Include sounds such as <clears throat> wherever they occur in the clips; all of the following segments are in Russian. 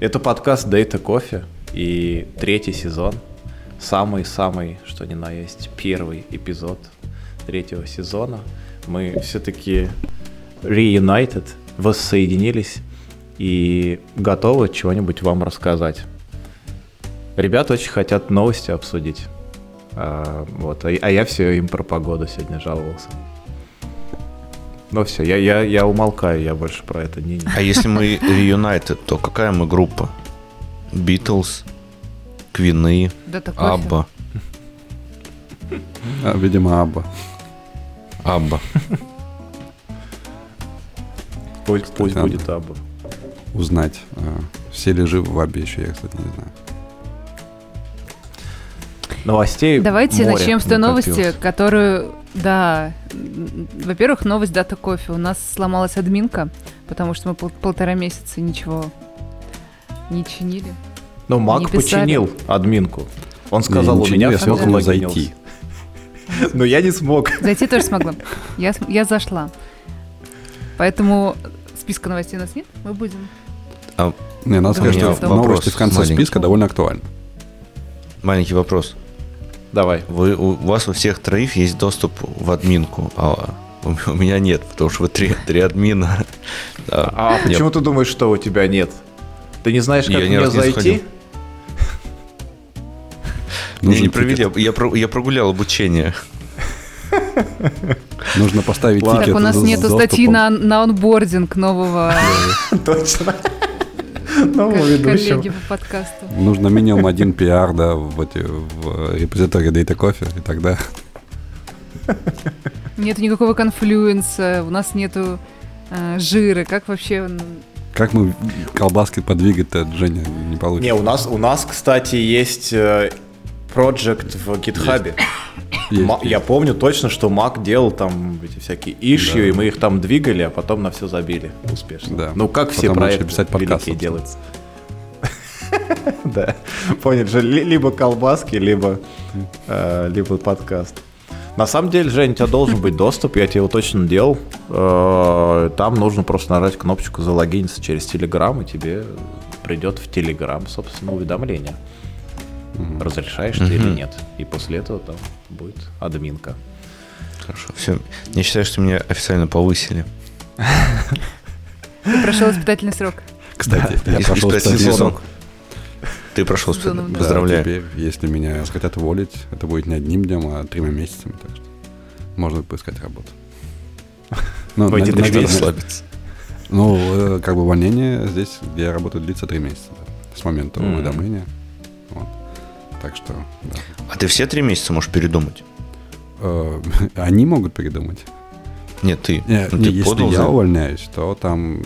Это подкаст Data Coffee и третий сезон. Самый-самый, что ни на есть, первый эпизод третьего сезона. Мы все-таки reunited, воссоединились и готовы чего-нибудь вам рассказать. Ребята очень хотят новости обсудить. А, вот, а, а я все им про погоду сегодня жаловался. Ну все, я, я, я умолкаю, я больше про это не... А если мы Reunited, то какая мы группа? Битлз, Квины, Абба. А, видимо, Абба. Абба. Пусть, пусть будет Абба. Узнать, а, все ли живы в Аббе еще, я, кстати, не знаю. Новостей Давайте море начнем с той новости, накопилось. которую, да, во-первых, новость дата кофе. У нас сломалась админка, потому что мы пол- полтора месяца ничего не чинили. Ну, Мак починил админку. Он сказал, у меня я все смог зайти. <laughs> Но я не смог. Зайти тоже смогла. Я, я зашла. Поэтому списка новостей у нас нет, мы будем. Не, надо сказать, что вопрос новости в конце маленький. списка довольно актуальны. Маленький вопрос. Давай. Вы, у вас у всех троих есть доступ в админку, а у, <laughs> у меня нет, потому что вы три, три админа. <laughs> А, А почему ты думаешь, что у тебя нет? Ты не знаешь, как Я мне не зайти? не тикет. провели, я, про- я прогулял обучение. Нужно поставить Ладно. тикет Так, у нас нету статьи на, на онбординг нового <laughs> Точно. <laughs> ведущего. коллеги по подкасту. Нужно минимум один пиар, да, в, эти, в репозитории Data Coffee, и тогда <laughs> Нету никакого конфлюенса, у нас нету э, жира. Как вообще... как мы колбаски подвигать-то, Женя, не получится. Не, у нас, у нас, кстати, есть проект в гитхабе. Есть, есть. Я помню точно, что Мак делал там эти всякие ишью, Да. и мы их там двигали, а потом на все забили успешно. Да. Ну, как все Потом проекты писать подкаст, великие делаются. <laughs> Да, понял же, ли- либо колбаски, либо, э, либо подкаст. На самом деле, Жень, у тебя должен быть доступ, я тебе его точно делал. Э, Там нужно просто нажать кнопочку залогиниться через Телеграм, и тебе придет в Телеграм, собственно, уведомление. Разрешаешь ты или нет. И после этого там будет админка. Хорошо, все. Я считаю, что меня официально повысили. Ты прошел испытательный срок. Кстати, я прошел испытательный сезон. Ты прошел испытательный. Поздравляю. Теперь, если меня хотят уволить, это будет не одним днем, а тремя месяцами, так что можно поискать работу. Ну, на- три. Расслабиться. Ну, э, как бы увольнение здесь, где я работаю, длится три месяца. с момента уведомления. Так что, да. А ты все три месяца можешь передумать? Э, <laughs> Они могут передумать. Нет, ты. Не, Ну, не, ты если подал я за- увольняюсь, то там...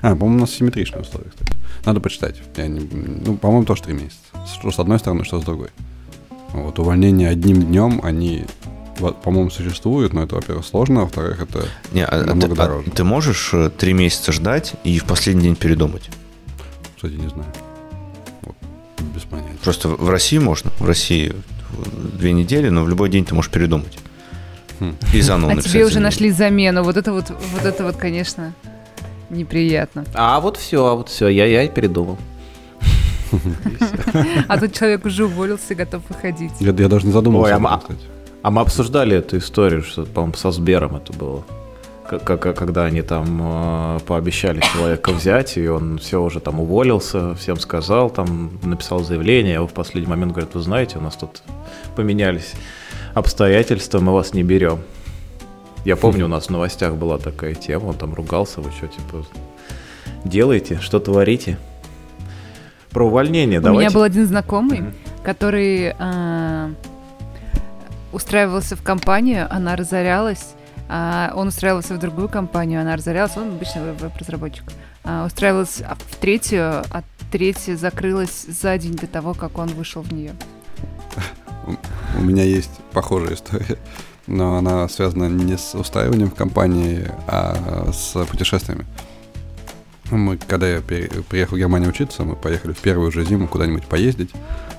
А, по-моему, у нас симметричные условия, кстати. Надо почитать. Я не- Ну, по-моему, тоже три месяца. Что с одной стороны, что с другой. Вот увольнение одним днем, они, по-моему, существуют, но это, во-первых, сложно, а во-вторых, это... Не, а- а намного ты, а дороже. ты можешь э, три месяца ждать и в последний день передумать? Кстати, не знаю. Просто в России можно. В России две недели, но в любой день ты можешь передумать. Хм. И заново а написать тебе уже нашли замену. Вот это вот, вот это вот, конечно, неприятно. А вот все, а вот все, я, я и передумал. А тут человек уже уволился и готов выходить. Я, я даже не задумывался. Ой, а. А мы обсуждали эту историю, что, по-моему, со Сбером это было. Как, когда они там э, пообещали человека взять, и он все уже там уволился, всем сказал, там написал заявление, а его в последний момент говорят, вы знаете, у нас тут поменялись обстоятельства, мы вас не берем. Я помню, у нас в новостях была такая тема, он там ругался, вы что, типа, делаете, что творите? Про увольнение У давайте. меня был один знакомый, Мгм. который а, устраивался в компанию, она разорялась. А, он устраивался в другую компанию, она разорялась. Он обычно веб-разработчик. А, устраивалась в третью, а третья закрылась за день до того, как он вышел в нее. У меня есть похожая история, но она связана не с устраиванием в компании, а с путешествиями. Мы, когда я приехал в Германию учиться, мы поехали в первую же зиму куда-нибудь поездить,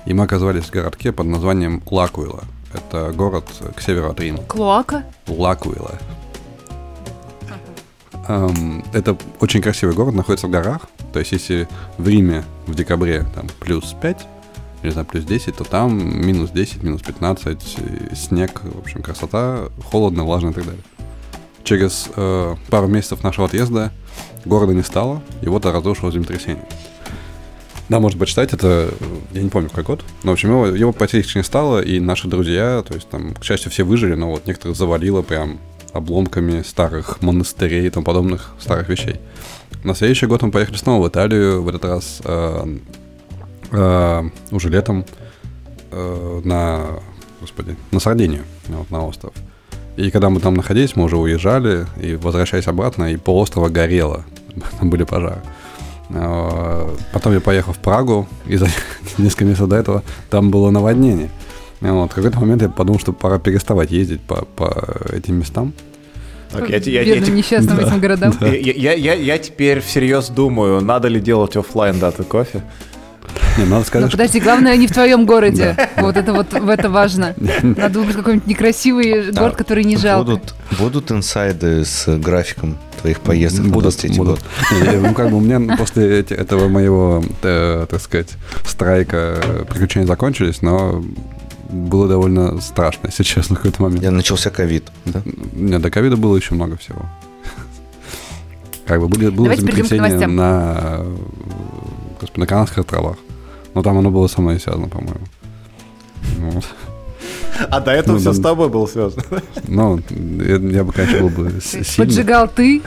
и мы оказались в городке под названием Лакуила. Это город к северу от Рима. Клоака? Лакуила. Эм, это очень красивый город, находится в горах. То есть, если в Риме в декабре там плюс 5, или знаю, плюс 10, то там минус 10, минус 15, снег, в общем, красота, холодно, влажно и так далее. Через э, пару месяцев нашего отъезда города не стало, вот разрушило землетрясение. Да, можно почитать, это, я не помню, какой год, но, в общем, его, его практически не стало, и наши друзья, то есть там, к счастью, все выжили, но вот некоторых завалило прям обломками старых монастырей и тому подобных старых вещей. На следующий год мы поехали снова в Италию, в этот раз э, э, уже летом э, на, господи, на Сардинию, вот, на остров. И когда мы там находились, мы уже уезжали, и возвращаясь обратно, и полострова горело, <laughs> там были пожары. Потом я поехал в Прагу, и за <laughs> несколько месяцев до этого там было наводнение. Вот, в какой-то момент я подумал, что пора переставать ездить по, по этим местам. Так, я, я, я, Бедным я, несчастным этим городам. я, я, я, я теперь всерьез думаю, надо ли делать оффлайн даты кофе. Не, надо Но сказать, что... подожди, главное не в твоем городе. Вот это вот в это важно. <laughs> Надо выбрать какой-нибудь некрасивый город, который не жалко. Будут, будут инсайды с графиком твоих поездок на Будут, 23 будут. год. Не, Ну, как бы у меня после этого моего, э, так сказать, страйка э, приключения закончились, но было довольно страшно, если честно, в какой-то момент. Я начался ковид, да? Нет, до ковида было еще много всего. Как бы были, было Давайте землетрясение на, э, господи, на Канадских островах. Но там оно было со мной связано, по-моему. Ну, А до этого Ну, все да. с тобой было связано. Ну, я, я бы, конечно, был бы сильно. Поджигал ты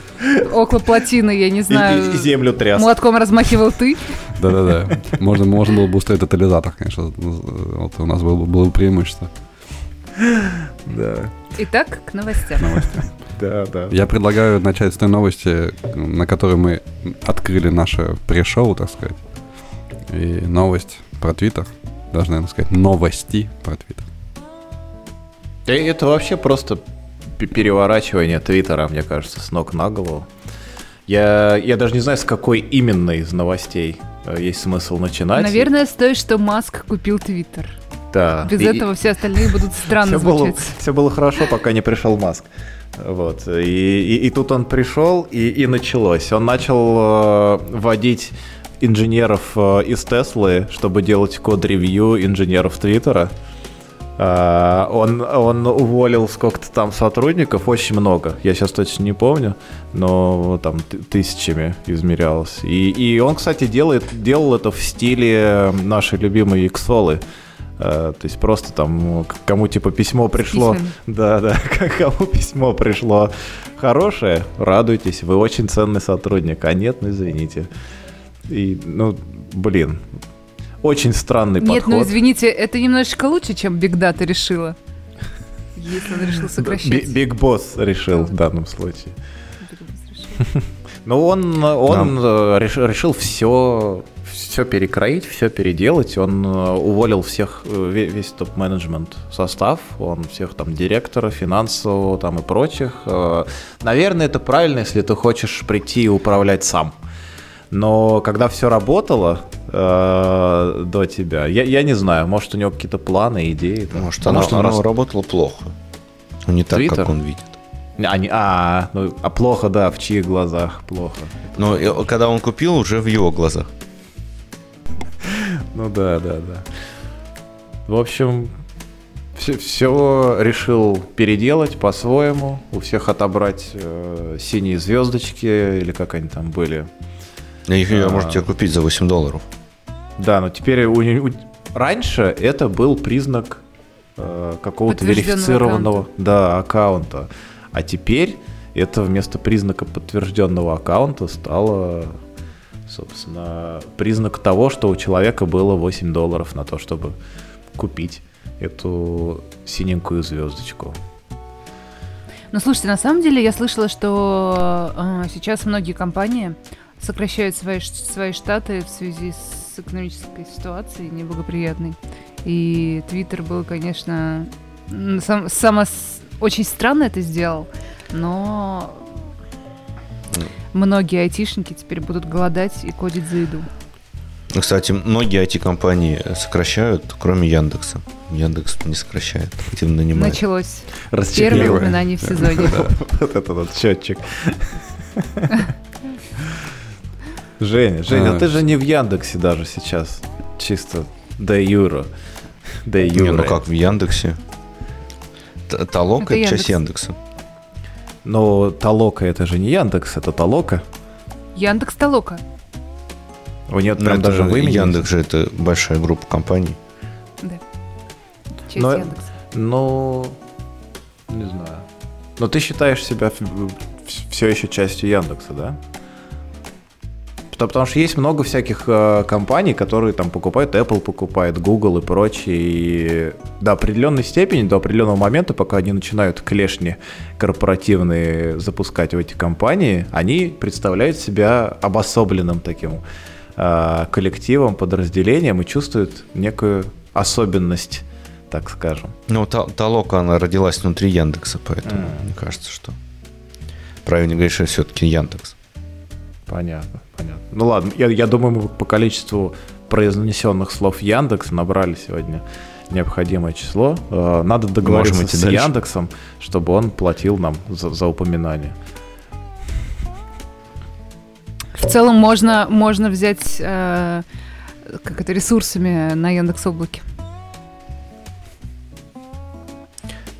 около плотины, я не знаю. и- и землю тряс. Молотком размахивал ты. Да-да-да. Можно, можно было бы устроить тотализатор, конечно. Вот у нас было, бы- было бы преимущество. Да, Итак, к новостям. да, да. Я предлагаю начать с той новости, на которой мы открыли наше пре-шоу, так сказать. И новость про Твиттер. Даже, наверное, сказать новости про Твиттер. И Это вообще просто переворачивание Твиттера, мне кажется, с ног на голову. Я, я даже не знаю, с какой именно из новостей э, есть смысл начинать. Наверное, с той, что Маск купил Твиттер. да. Без И- этого все остальные будут <laughs> странно все было, звучать. все было хорошо, пока не пришел Маск. Вот. И, и- и тут он пришел, и, и началось. Он начал э, вводить инженеров э, из Теслы, чтобы делать код-ревью инженеров Твиттера. А, он, он уволил сколько-то там сотрудников, очень много. Я сейчас точно не помню, но там тысячами измерялось. И, и он, кстати, делает, делал это в стиле нашей любимой Иксолы. Э, То есть просто там кому типа письмо пришло. <laughs> Да, да, <laughs> кому письмо пришло хорошее, радуйтесь, вы очень ценный сотрудник. А нет, ну извините. И, ну, блин, очень странный Нет, подход. ну извините, это немножечко лучше, чем Big Data решила. Если он решил сокращать. Big Boss решил в данном случае. Big. <laughs> Ну, он, он э, реш- решил все, все перекроить, все переделать. Он э, уволил всех, э, ве- весь топ-менеджмент состав, он всех там директора, финансового там и прочих. Наверное, это правильно, если ты хочешь прийти и управлять сам. Но когда все работало э, до тебя, я, я не знаю, может у него какие-то планы, идеи. там. Может, А оно, может, он оно рас- работало плохо. Ну, не так, Твиттер? как он видит. А, не- а, ну, а плохо, да, в чьих глазах плохо. Но э, когда он купил, уже в его глазах. Ну да, да, да. В общем, все, решил переделать по-своему, у всех отобрать э, синие звездочки или как они там были. Их ее А. можете купить за 8 долларов. Да, но теперь у, у- раньше это был признак э, какого-то верифицированного да, аккаунта. А теперь это вместо признака подтвержденного аккаунта стало, собственно, признак того, что у человека было 8 долларов на то, чтобы купить эту синенькую звездочку. Ну, слушайте, на самом деле я слышала, что э, сейчас многие компании сокращают свои, свои штаты в связи с экономической ситуацией неблагоприятной. И Твиттер был, конечно, сам, само очень странно это сделал, но многие айтишники теперь будут голодать и кодить за еду. Ну, Кстати, многие IT-компании сокращают, кроме Яндекса. Яндекс не сокращает, активно нанимает. Началось. Первое упоминание в сезоне. <laughs> Вот этот вот счетчик. <laughs> Женя, Женя, А. ты же не в Яндексе даже сейчас. Чисто де юра. Де юра. Не, ну как в Яндексе. Т- Толока Это это часть Яндекс. Яндекса. Но Толока это же не Яндекс, это Толока. Яндекс Толока. У нее Ну, прям это даже же в имени. Яндекс же это большая группа компаний. Часть Но- Яндекса. Ну, не знаю. Но ты считаешь себя все еще частью Яндекса, да? Потому, потому что есть много всяких э, компаний, которые там покупают, Apple покупает, Google и прочие. И до определенной степени, до определенного момента, пока они начинают клешни корпоративные запускать в эти компании, они представляют себя обособленным таким э, коллективом, подразделением и чувствуют некую особенность, так скажем. Ну, Та- Толока, она родилась внутри Яндекса, поэтому М. мне кажется, что правильно говорить, что все-таки Яндекс. Понятно, понятно. Ну ладно, я, я думаю, мы по количеству произнесенных слов Яндекс набрали сегодня необходимое число. Э, Надо договориться Можем идти с дальше. Яндексом, чтобы он платил нам за, за упоминание. В целом можно, можно взять э, как это, ресурсами на Яндекс Облаке.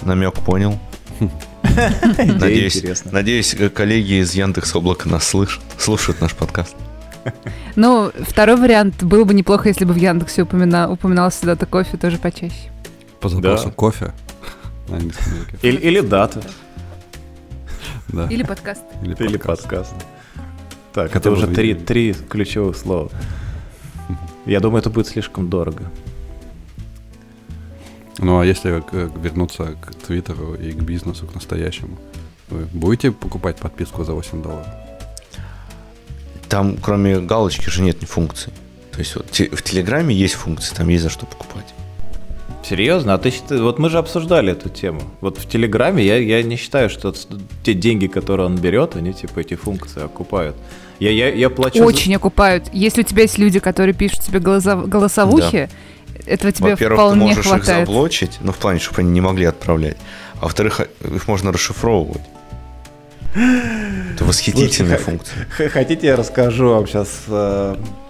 Намек понял. <laughs> Надеюсь, надеюсь, э, коллеги из Яндекс Облака нас слышат, слушают наш подкаст. <laughs> Ну, второй вариант было бы неплохо, если бы в Яндексе упомина, упоминался дата кофе тоже почаще. По запросу Да. кофе. Или, или дата, <laughs> Да. Или подкаст. Или или подкаст. подкаст. Так, Хотя это уже три, три ключевых слова. Я думаю, это будет слишком дорого. Ну а если к- вернуться к Твиттеру и к бизнесу, к настоящему, вы будете покупать подписку за 8 долларов? Там, кроме галочки, же нет ни функций. То есть вот в Телеграме есть функции, там есть за что покупать. Серьезно? А ты считаешь, вот мы же обсуждали эту тему. Вот в Телеграме я, я не считаю, что те деньги, которые он берет, они типа эти функции окупают. Я, я, я плачу... за- Очень окупают. Если у тебя есть люди, которые пишут тебе голосов- голосовухи, этого тебе Во-первых, ты вполне можешь их хватает. заблочить, ну, в плане, чтобы они не могли отправлять. А во-вторых, их можно расшифровывать. Это восхитительная Слушай, функция. Хотите, я расскажу вам сейчас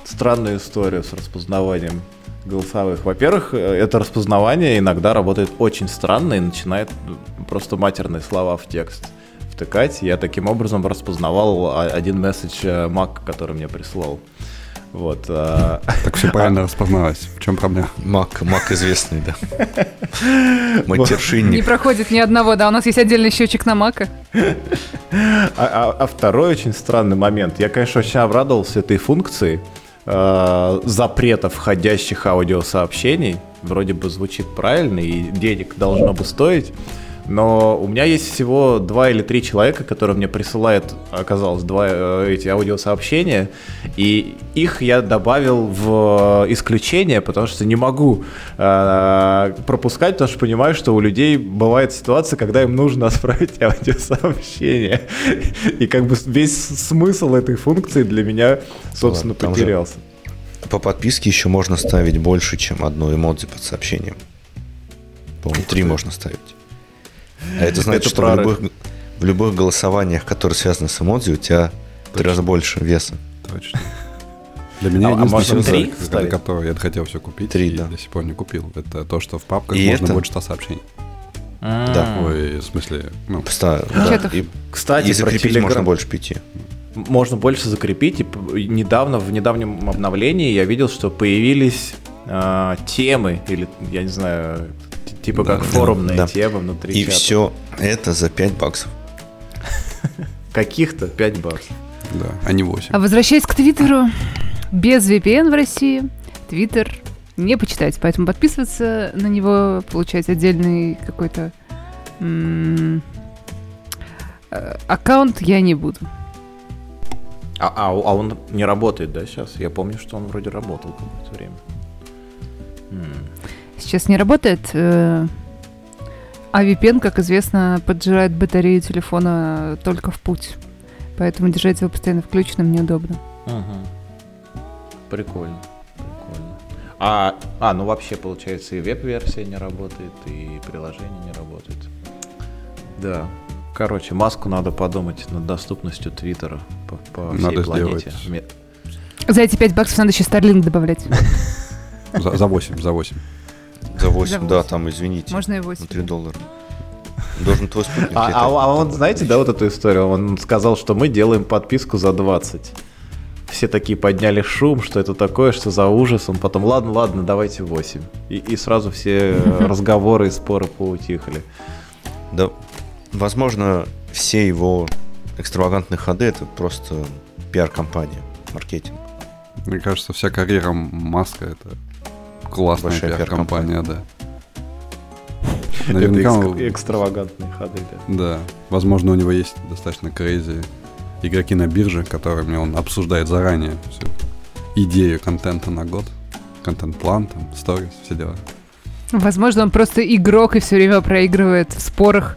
странную историю с распознаванием голосовых. Во-первых, э, это распознавание иногда работает очень странно и начинает э, просто матерные слова в текст втыкать. Я таким образом распознавал а, один месседж э, Mac, который мне прислал. Вот. а, Так все правильно распознавать. В чем проблема? Мак, мак известный, да. <laughs> Не Матершинник. проходит ни одного, да. У нас есть отдельный счетчик на Мака. А, а- а второй очень странный момент. Я, конечно, очень обрадовался этой функции запрета входящих аудиосообщений. Вроде бы звучит правильно и денег должно бы стоить. Но у меня есть всего два или три человека, которые мне присылают, оказалось, два э, эти аудиосообщения, и их я добавил в исключение, потому что не могу э, пропускать, потому что понимаю, что у людей бывает ситуация, когда им нужно отправить <laughs> аудиосообщение, и как бы весь смысл этой функции для меня, собственно, Ладно, потерялся. По подписке еще можно ставить больше, чем одно эмодзи под сообщением. По-моему, три можно ставить. А это значит, Это что в любых, в любых голосованиях, которые связаны с эмодзи, у тебя в три раза больше веса. Точно. Для меня А- а можно смысл, три которого я хотел все купить, Три, и да. до сих пор не купил. Это то, что в папках И можно это- больше 100 сообщений. Да. Ой, в смысле, ну, Ста- да. И, Кстати, и про закрепить Telegram. можно больше пяти. можно больше закрепить. И недавно, в недавнем обновлении я видел, что появились а, темы, или, я не знаю, типа Да, как да, форумные да. темы внутри И чата. все это за 5 баксов. Каких-то 5 баксов. да, а не 8. А возвращаясь к Твиттеру, без VPN в России Твиттер не почитать, поэтому подписываться на него, получать отдельный какой-то м, э, аккаунт я не буду. А, а, а он не работает, да, сейчас? Я помню, что он вроде работал какое-то время. Сейчас не работает. э, А VPN, как известно, поджирает батарею телефона только в путь. Поэтому держать его постоянно включенным неудобно. Мгм. Прикольно. Прикольно. А, а, ну вообще, получается, и веб-версия не работает, и приложение не работает. Да. Короче, маску надо подумать над доступностью Твиттера по, по всей Надо планете. сделать За эти 5 баксов надо еще Starlink добавлять. <laughs> За, за 8, за 8. За 8, За да, там, извините. Можно и 8. На 3 доллара. Должен твой спутник. А, а- а он, знаете, да, вот эту историю? Он сказал, что мы делаем подписку за 20. Все такие подняли шум, что это такое, что за ужас. Он потом, ладно, ладно, давайте 8. И, и сразу все э, <laughs> разговоры и споры поутихли. Да, возможно, все его экстравагантные ходы это просто пиар-компания, маркетинг. Мне кажется, вся карьера Маска это классная пиар-компания, да. <laughs> Это Наверняка, экс- он- экстравагантные ходы, да. да. Возможно, у него есть достаточно крейзи игроки на бирже, которыми он обсуждает заранее всю идею контента на год. Контент-план, там, сторис, все дела. Возможно, он просто игрок и все время проигрывает в спорах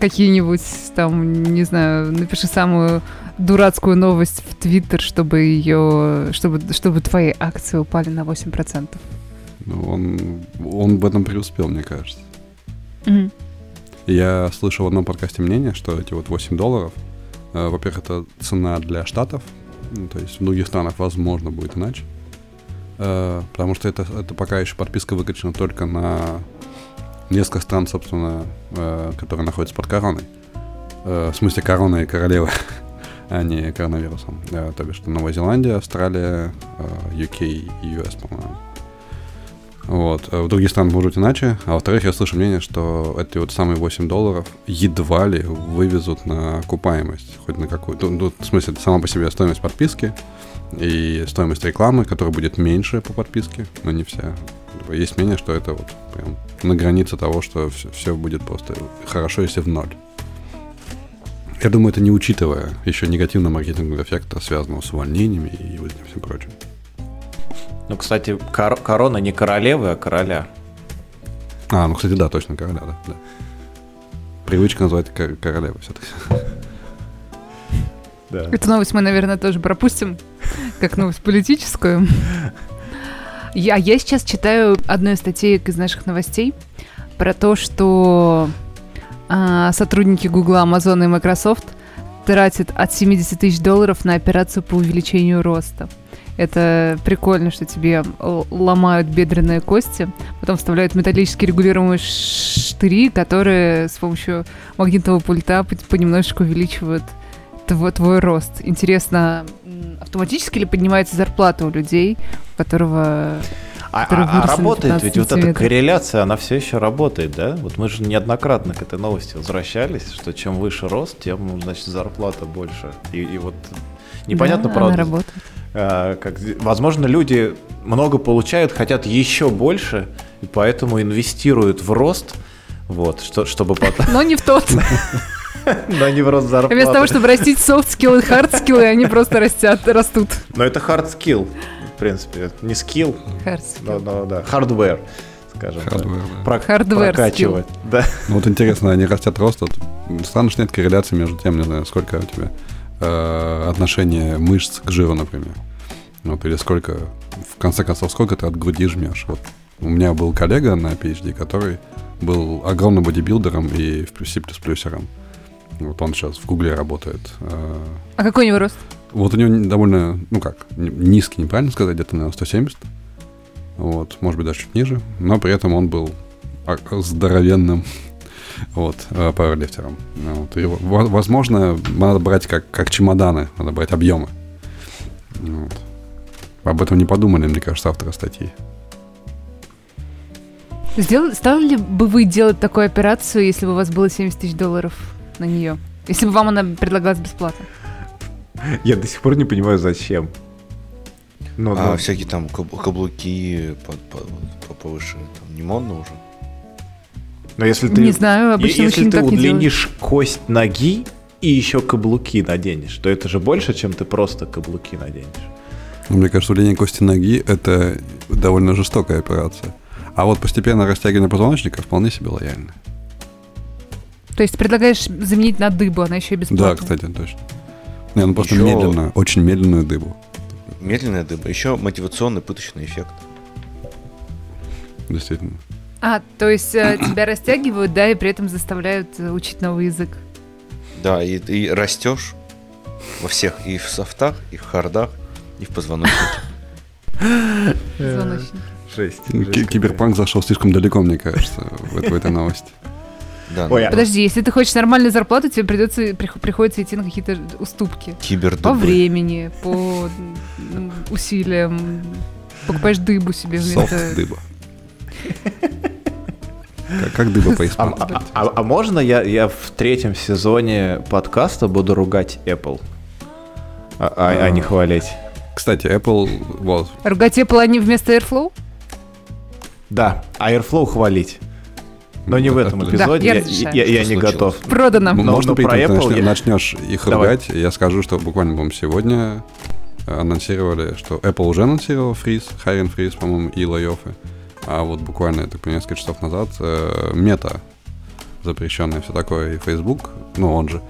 какие-нибудь там, не знаю, напиши самую дурацкую новость в Твиттер, чтобы ее, чтобы, чтобы твои акции упали на 8%. Ну, он, он в этом преуспел, мне кажется. Мгм. Я слышал в одном подкасте мнение, что эти вот 8 долларов, э, во-первых, это цена для штатов, ну, то есть в других странах, возможно, будет иначе, Э, потому что это, это пока еще подписка выкачана только на несколько стран, собственно, э, которые находятся под короной. Э, в смысле короной королевы, <laughs> а не коронавирусом. Э, то бишь, Новая Зеландия, Австралия, э, UK и US, по-моему. Вот. А В других странах может быть иначе. А во-вторых, я слышу мнение, что эти вот самые 8 долларов едва ли вывезут на окупаемость. Хоть на какую-то... Ну, в смысле, это сама по себе стоимость подписки и стоимость рекламы, которая будет меньше по подписке, но не вся. Типа, Есть мнение, что это вот прям на границе того, что все, будет просто хорошо, если в ноль. Я думаю, это не учитывая еще негативного маркетингового эффекта, связанного с увольнениями и вот этим всем прочим. Ну, кстати, кор- корона не королевы, а короля. А, ну, кстати, да, точно, короля, да. да. Привычка называть кор- королевой все-таки. Да. Эту новость мы, наверное, тоже пропустим, как новость политическую. Я, я сейчас читаю одну из статей из наших новостей про то, что сотрудники Google, Amazon и Microsoft тратят от 70 тысяч долларов на операцию по увеличению роста. Это прикольно, что тебе ломают бедренные кости, потом вставляют металлические регулируемые штыри, которые с помощью магнитного пульта понемножечку увеличивают твой, твой рост. Интересно, автоматически ли поднимается зарплата у людей, у которого... А, а- а работает 15 ведь вот эта корреляция, она все еще работает, да? Вот мы же неоднократно к этой новости возвращались, что чем выше рост, тем, значит, зарплата больше. И, и вот непонятно, Да, правда, Она работает. а, как, возможно, люди много получают, хотят еще больше, и поэтому инвестируют в рост, вот, что, чтобы потом... Но не в тот. <laughs> Но не в рост зарплаты. Вместо того, чтобы растить софт-скиллы и хард-скиллы, они просто растят, растут. Но это hard skill, в принципе. Не skill, но, но да, hardware, скажем так. Hardware, да. Про- Hardware прокачивать. Да. Ну, вот интересно, они растят рост. Вот, странно, что нет корреляции между тем, не знаю, сколько у тебя э, отношение мышц к жиру, например. Вот, или сколько, в конце концов, сколько ты от груди жмешь. Вот у меня был коллега на PhD, который был огромным бодибилдером и в C++. Вот он сейчас в Гугле работает. Э, А какой у него рост? Вот у него довольно, ну как, низкий, неправильно сказать, где-то, наверное, 170. Вот, может быть, даже чуть ниже. Но при этом он был а- здоровенным <laughs> вот, э, пауэрлифтером. Вот, и, во- возможно, надо брать как, как чемоданы, надо брать объемы. Вот. Об этом не подумали, мне кажется, авторы статьи. Сделали, стали бы вы делать такую операцию, если бы у вас было 70 тысяч долларов на нее? Если бы вам она предлагалась бесплатно? Я до сих пор не понимаю, зачем. Ну, А ну, всякие там каб- каблуки по- по- по- повыше, там не модно уже? но если ты, Не знаю, обычно если ты так не делают. удлинишь кость ноги и еще каблуки наденешь, то это же больше, чем ты просто каблуки наденешь. Но мне кажется, удаление кости ноги – это довольно жестокая операция. А вот постепенно растягивание позвоночника вполне себе лояльно. То есть предлагаешь заменить на дыбу, она еще и Да, бесплатная. кстати, точно. Не, ну просто Ещё- медленно, очень медленную дыбу. Медленная дыба. Еще мотивационный пыточный эффект. Действительно. А, то есть э, <clears throat> тебя растягивают, да, и при этом заставляют э, учить новый язык. Да, и ты растешь во всех, и в софтах, и в хардах, И в позвоночнике. <laughs> Звоночник. Жесть. Ки- жесть Киберпанк зашел слишком далеко, мне кажется, в этой новости. Да, Ой, а- Подожди, если ты хочешь нормальную зарплату, тебе придется, прих- приходится идти на какие-то уступки. кибер По времени, по усилиям. Покупаешь дыбу себе Софт дыба. Как, как дыба <laughs> А, по-испански? а- а- а можно я, я в третьем сезоне подкаста буду ругать Apple? А, а- а не хвалить. Кстати, Apple, вот, Ругать Apple они вместо Airflow? Да, а Airflow хвалить. Но не в этом Да, эпизоде, я я, я- я не готов. Продано. М- Но- Может но быть, про Apple начнешь, я- начнешь их Давай. ругать, я скажу, что буквально, по-моему, сегодня э, анонсировали, что Apple уже анонсировал фриз, хайрин фриз, по-моему, и лайофы. А вот буквально, я так понимаю, несколько часов назад э, мета запрещенная, все такое, и Facebook, ну он же,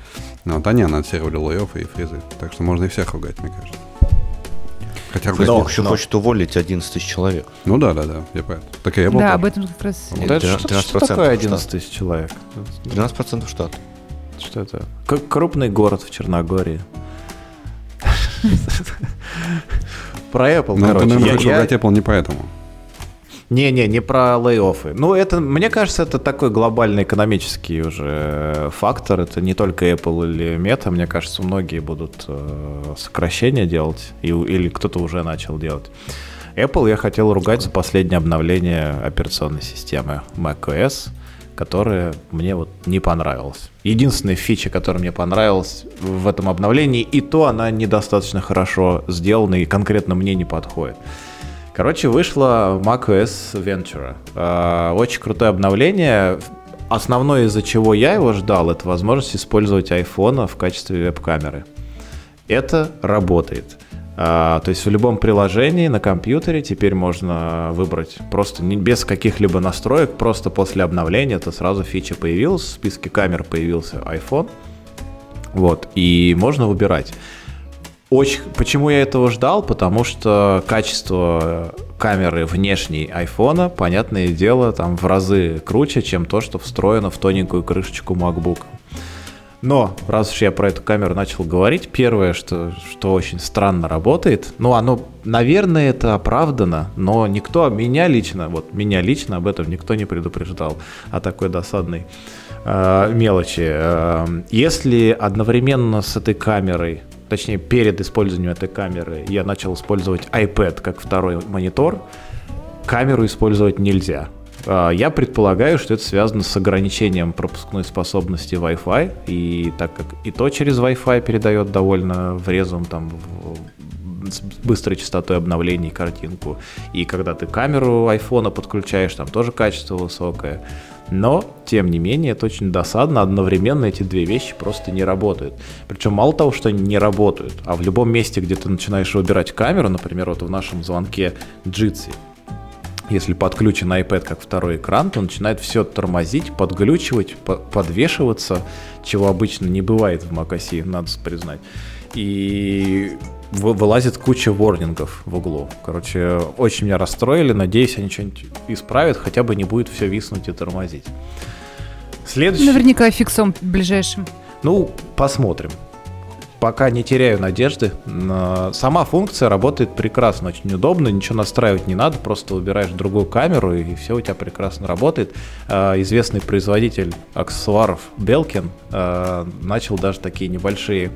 ну, вот они анонсировали лайофы и фризы. Так что можно и всех ругать, мне кажется. Хотя ругать... Но- еще но- хочет уволить 11 тысяч человек. Ну да, да, да, я понял. Так и Apple Да, об этом как раз... Вот Да это 13% что, что такое штат. 11 тысяч человек? 12% штата. Что это? Как крупный город в Черногории. Про Apple, Ну, ты, короче. наверное, я- хочешь я- Apple не поэтому. Не-не, не про лей-оффы. Ну, это, мне кажется, это такой глобальный экономический уже фактор. Это не только Apple или Meta. Мне кажется, многие будут э, сокращения делать. И, или кто-то уже начал делать. Apple я хотел ругать за последнее обновление операционной системы macOS, которое мне вот не понравилось. Единственная фича, которая мне понравилась в этом обновлении, и то она недостаточно хорошо сделана и конкретно мне не подходит. Короче, вышло macOS Ventura. Э, Очень крутое обновление. Основное, из-за чего я его ждал, это возможность использовать iPhone в качестве веб-камеры. Это работает. А, то есть в любом приложении на компьютере теперь можно выбрать просто без каких-либо настроек, просто после обновления это сразу фича появилась, в списке камер появился iPhone. Вот, и можно выбирать. Очень, почему я этого ждал? Потому что качество камеры внешней айфона, понятное дело, там в разы круче, чем то, что встроено в тоненькую крышечку MacBook. Но, раз уж я про эту камеру начал говорить, первое, что, что очень странно работает, ну, оно, наверное, это оправдано, но никто, меня лично, вот меня лично об этом никто не предупреждал о такой досадной э, мелочи. Э, если одновременно с этой камерой, точнее, перед использованием этой камеры я начал использовать iPad как второй монитор, камеру использовать нельзя. А, Я предполагаю, что это связано с ограничением пропускной способности Wi-Fi, и так как и то через Wi-Fi передает довольно врезом там с быстрой частотой обновлений картинку, и когда ты камеру айфона подключаешь, там тоже качество высокое. Но, тем не менее, это очень досадно. Одновременно эти две вещи просто не работают. Причем мало того, что они не работают, а в любом месте, где ты начинаешь выбирать камеру, например, вот в нашем звонке Jitsi, если подключен iPad как второй экран, то начинает все тормозить, подглючивать, по- подвешиваться, чего обычно не бывает в macOS, надо признать. И вы- вылазит куча ворнингов в углу. Короче, очень меня расстроили. Надеюсь, они что-нибудь исправят, хотя бы не будет все виснуть и тормозить. Следующий. Наверняка фиксом ближайшим. Ну, посмотрим. Пока не теряю надежды. Но Сама функция работает прекрасно, очень удобно, ничего настраивать не надо, просто выбираешь другую камеру и все у тебя прекрасно работает. А, Известный производитель аксессуаров Belkin а, начал даже такие небольшие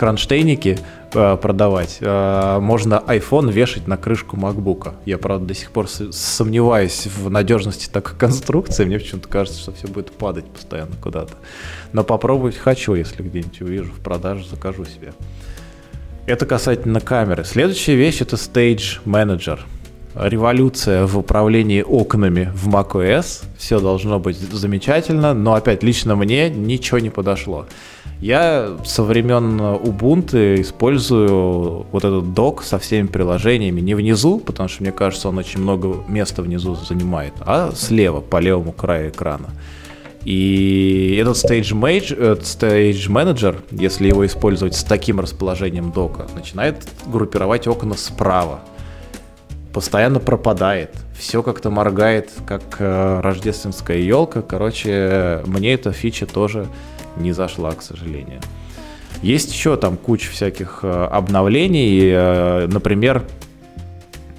кронштейники а, продавать. А, Можно iPhone вешать на крышку MacBook. Я, правда, до сих пор сомневаюсь в надежности такой конструкции. Мне почему-то кажется, что все будет падать постоянно куда-то. Но попробовать хочу, если где-нибудь увижу в продаже, закажу себе. Это касательно камеры. Следующая вещь это Stage Manager. Революция в управлении окнами в macOS. Все должно быть замечательно, но опять лично мне ничего не подошло. Я со времен Ubuntu использую вот этот док со всеми приложениями не внизу, потому что мне кажется, он очень много места внизу занимает, а слева, по левому краю экрана. И этот Stage, Mage, э, Stage Manager, если его использовать с таким расположением дока, начинает группировать окна справа. Постоянно пропадает. Все как-то моргает, как э, рождественская елка. Короче, мне эта фича тоже не зашла, к сожалению. Есть еще там куча всяких э, обновлений. Э, например,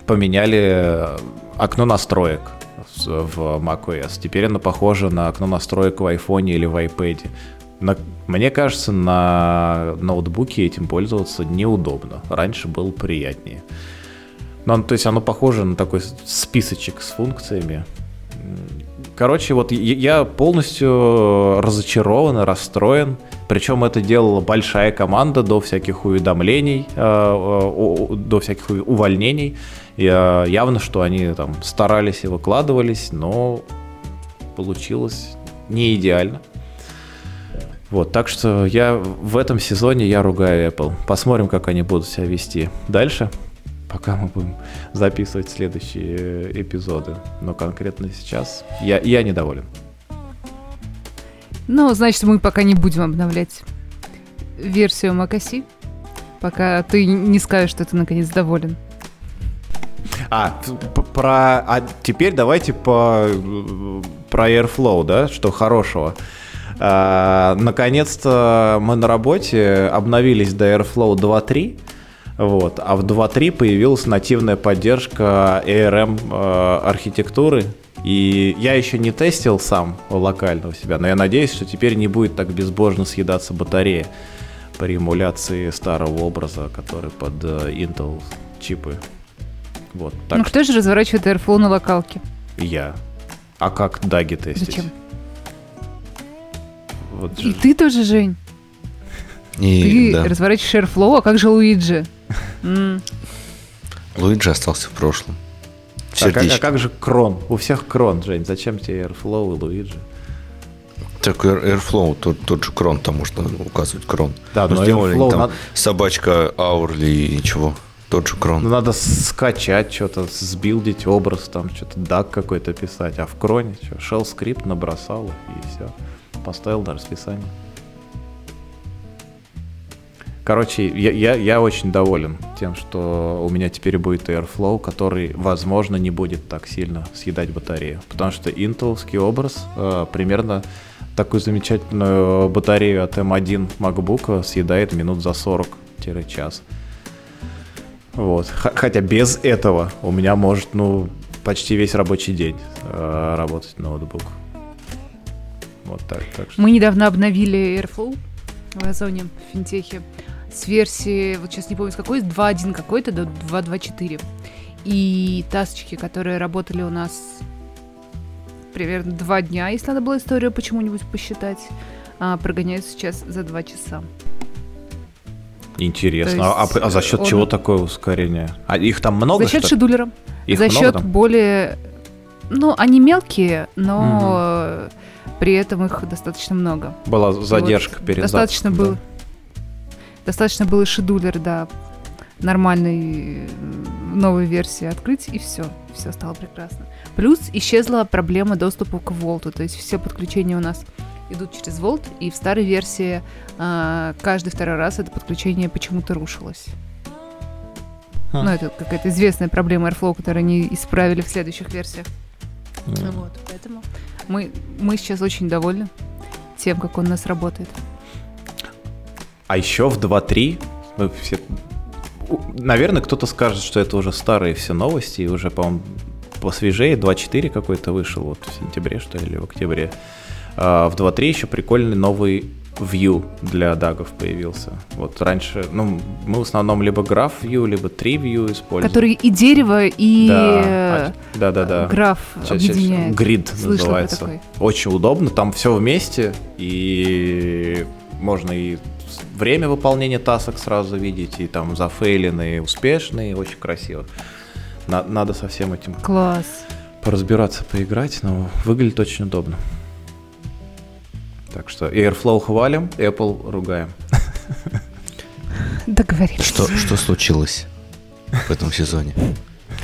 поменяли окно настроек в macOS. Теперь оно похоже на окно настроек в iPhone или в iPad. На, мне кажется, на ноутбуке этим пользоваться неудобно. Раньше было приятнее. Ну, то есть оно похоже на такой списочек с функциями. Короче, вот я полностью разочарован и расстроен. Причем это делала большая команда до всяких уведомлений, э, э, до всяких увольнений. И явно, что они там старались и выкладывались, но получилось не идеально. Вот, так что я в этом сезоне я ругаю Apple. Посмотрим, как они будут себя вести дальше пока мы будем записывать следующие э, эпизоды. Но конкретно сейчас я, я недоволен. Ну, значит, мы пока не будем обновлять версию macOS, пока ты не скажешь, что ты наконец доволен. А, про... А теперь давайте по... про Airflow, да, что хорошего. А, наконец-то мы на работе обновились до Airflow 2.3, вот. А в 2.3 появилась нативная поддержка ARM э, архитектуры. И я еще не тестил сам локально у себя, но я надеюсь, что теперь не будет так безбожно съедаться батарея при эмуляции старого образа, который под э, Intel чипы. Вот, так ну кто же разворачивает Airflow на локалке? Я. А как даги тестить? Зачем? Вот И же. ты тоже, Жень? И, ты да. разворачиваешь Airflow, а как же Луиджи? Луиджи остался в прошлом. А, а как же крон? У всех крон, Жень. Зачем тебе Airflow и Луиджи? Так Airflow, тот, тот же крон, там можно указывать крон. Да, но сделали Airflow там надо... собачка Аурли и чего. Тот же крон. Ну, надо скачать что-то, сбилдить образ, там что-то дак какой-то писать. А в кроне что, shell скрипт набросал и все. Поставил на расписание. Короче, я, я, я очень доволен тем, что у меня теперь будет Airflow, который, возможно, не будет так сильно съедать батарею. Потому что интеловский образ э, примерно такую замечательную батарею от M1 MacBook съедает минут за 40-час. Вот. Хотя без этого у меня может, ну, почти весь рабочий день э, работать ноутбук. Вот так, так что... Мы недавно обновили Airflow в Озоне, в финтехе с версии, вот сейчас не помню с какой, 2.1 какой-то до 2.2.4. И тасочки, которые работали у нас примерно два дня, если надо было историю почему-нибудь посчитать, а, прогоняются сейчас за два часа. Интересно. А, а, а за счет он... чего такое ускорение? А их там много? За счет шедулера. Их за счет там? более... Ну, они мелкие, но угу. при этом их достаточно много. Была задержка вот перед Достаточно да. было. Достаточно было шедулер, да, нормальной новой версии открыть, и все. Все стало прекрасно. Плюс исчезла проблема доступа к волту, то есть все подключения у нас идут через волт, и в старой версии э, каждый второй раз это подключение почему-то рушилось. Ха. Ну, это какая-то известная проблема Airflow, которую они исправили в следующих версиях. Mm. Вот, поэтому мы, мы сейчас очень довольны тем, как он у нас работает. А еще в 2.3 ну, все... Наверное, кто-то скажет, что это уже старые все новости, и уже, по-моему, посвежее 2.4 какой-то вышел вот в сентябре, что ли, или в октябре. А в 2.3 еще прикольный новый view для дагов появился. Вот раньше, ну, мы в основном либо граф view, либо три view используем. Который и дерево, и да, да, да, да. граф объединяет. Грид называется. Очень удобно, там все вместе, и можно и время выполнения тасок сразу видеть, и там зафейленные, успешные, очень красиво. На, надо со всем этим Класс. поразбираться, поиграть, но выглядит очень удобно. Так что Airflow хвалим, Apple ругаем. Договорились. Что, что случилось в этом сезоне?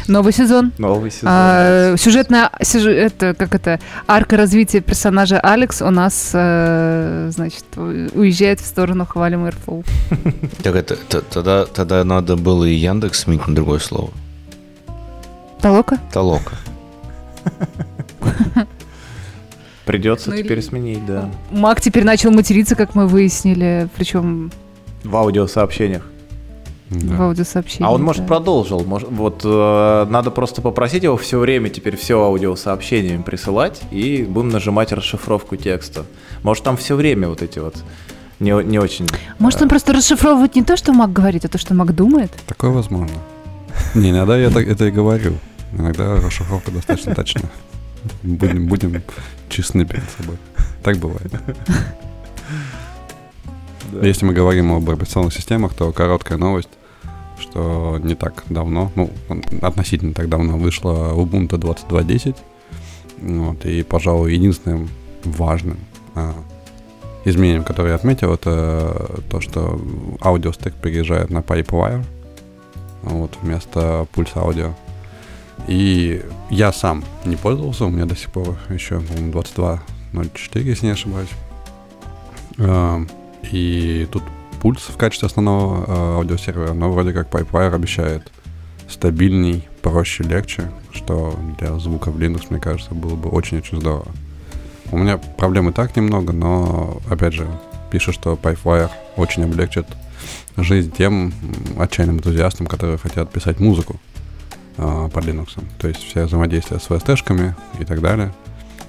Новый сезон. Новый сезон. А, сюжетная, сюжет, это, как это, арка развития персонажа Алекс у нас, э, значит, уезжает в сторону Хвалим Airflow. <laughs> Так это, тогда, тогда надо было и Яндекс сменить на другое слово. Толока? Толока. <laughs> Придется ну, теперь сменить, да. Мак теперь начал материться, как мы выяснили, причем В аудиосообщениях. В Да. аудиосообщении. А он, может, да. продолжил. Может, вот э, надо просто попросить его все время теперь все аудиосообщениями присылать, и будем нажимать расшифровку текста. Может, там все время вот эти вот не, не очень. Может, он просто расшифровывает не то, что Мак говорит, а то, что Мак думает? Такое возможно. <laughs> Не, иногда я так, это и говорю. Иногда расшифровка достаточно точна. Будем, будем честны перед собой. Так бывает. <laughs> Да. Если мы говорим об операционных системах, то короткая новость, что не так давно, ну, относительно так давно вышла Ubuntu 22.10. Вот, и, пожалуй, единственным важным а, изменением, которое я отметил, это то, что аудиостек переезжает на Pipewire вот, вместо пульса аудио. И я сам не пользовался, у меня до сих пор еще, по-моему, 22.04, если не ошибаюсь. И тут пульс в качестве основного э, аудиосервера, но вроде как Pipewire обещает стабильней, проще, легче, что для звука в Linux, мне кажется, было бы очень-очень здорово. У меня проблем и так немного, но, опять же, пишет, что Pipewire очень облегчит жизнь тем отчаянным энтузиастам, которые хотят писать музыку э, под Linux. То есть все взаимодействие с VST-шками и так далее.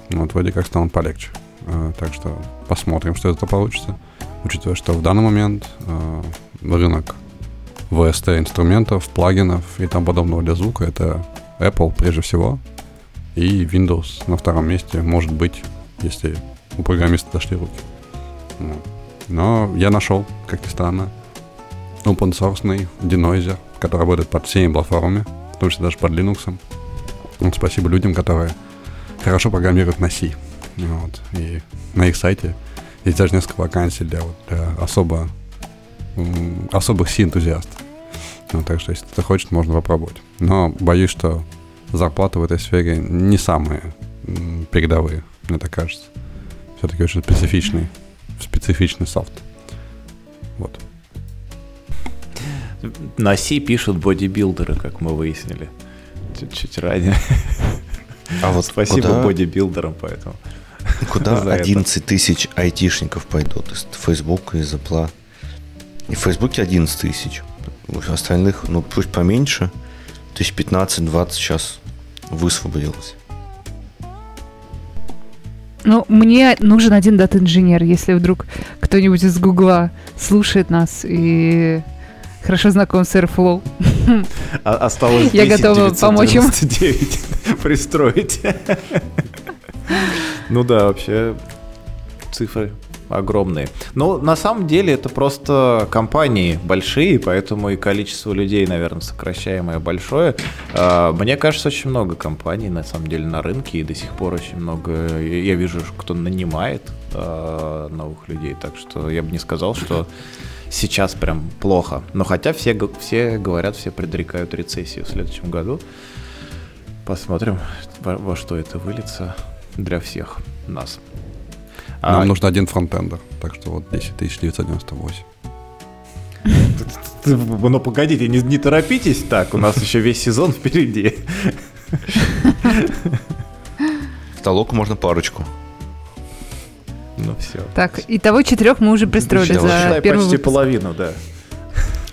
Вот вроде как станут полегче. Э, так что посмотрим, что это получится. Учитывая, что в данный момент э, рынок VST инструментов, плагинов и тому подобного для звука это Apple прежде всего и Windows на втором месте может быть, если у программиста дошли руки. Но я нашел, как ни странно, open source denoiser, который работает под всеми платформами, в том числе даже под Linux. Вот спасибо людям, которые хорошо программируют на C. Вот. И на их сайте есть даже несколько вакансий для, вот, для особо, м, особых C-энтузиастов. Ну, так что, если кто хочет, можно попробовать. Но боюсь, что зарплаты в этой сфере не самые передовые, мне так кажется. Все-таки очень специфичный, специфичный софт. Вот. На C пишут бодибилдеры, как мы выяснили чуть-чуть ранее. А вот Спасибо куда, бодибилдерам поэтому. <laughs> куда за это. 11 тысяч айтишников пойдут из Фейсбука, из Apple? И в Фейсбуке 11 тысяч. У остальных, ну пусть поменьше, тысяч 15-20 сейчас высвободилось. Ну, мне нужен один дата-инженер, если вдруг кто-нибудь из Гугла слушает нас и хорошо знаком с Airflow. <laughs> А- осталось Я 10 готова помочь им. 999 пристроить. <laughs> Ну да, вообще цифры огромные. Но на самом деле это просто компании большие, поэтому и количество людей, наверное, сокращаемое большое. А, Мне кажется, очень много компаний на самом деле на рынке, и до сих пор очень много. Я вижу, кто нанимает а, новых людей, так что я бы не сказал, что сейчас прям плохо. Но хотя все, все говорят, все предрекают рецессию в следующем году. Посмотрим, во что это выльется для всех нас. Нам А, нужен один фронтендер, так что вот 10 998. ты- Ну погодите, не, не торопитесь так, у нас <laughs> еще весь сезон впереди. В толоку можно парочку. Ну все. Так, итого четырех мы уже пристроили за первый почти выпуск. половину, да.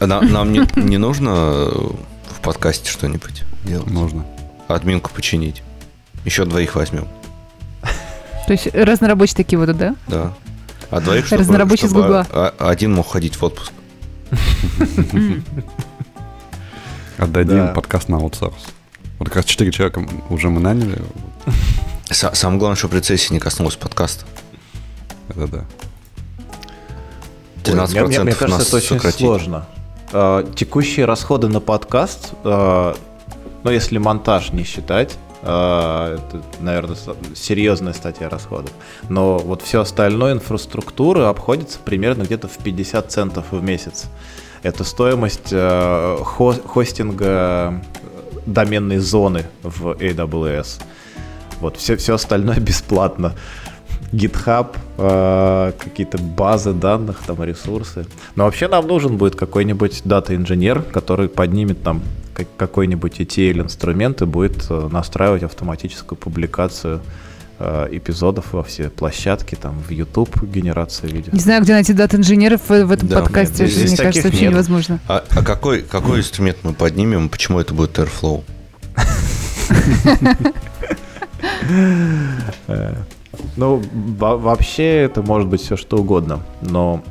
А на- нам не, <laughs> не нужно э, в подкасте что-нибудь делать? Нужно. Админку починить. Еще двоих возьмем. То есть разнорабочие такие вот, да? Да. А двоих, чтобы, Разнорабочий с чтобы Гугла. а- один мог ходить в отпуск. <laughs> Отдадим Да. подкаст на аутсорс. Вот как раз 4 человека уже мы наняли. Са- самое главное, чтобы рецессия не коснулась подкаста. Это да. 13% Ой, мне, мне кажется, нас это очень сократить. сложно. Э, текущие расходы на подкаст, ну, если монтаж не считать, это, наверное, серьезная статья расходов. Но вот все остальное, инфраструктура, обходится примерно где-то в 50 центов в месяц. Это стоимость э, хо- хостинга э, доменной зоны в AWS. Вот, все, все остальное <laughs> бесплатно. GitHub, э, какие-то базы данных, там ресурсы. Но вообще нам нужен будет какой-нибудь дата-инженер, который поднимет там как- какой-нибудь ETL инструмент и будет э, настраивать автоматическую публикацию э, эпизодов во все площадки, там в YouTube генерация видео. Не знаю, где найти дат-инженеров в, в этом Да, подкасте. нет, здесь Мне кажется, вообще нет. невозможно. А, а какой, какой инструмент мы поднимем? Почему это будет Airflow? <laughs> Э, Ну, во- вообще это может быть все что угодно, но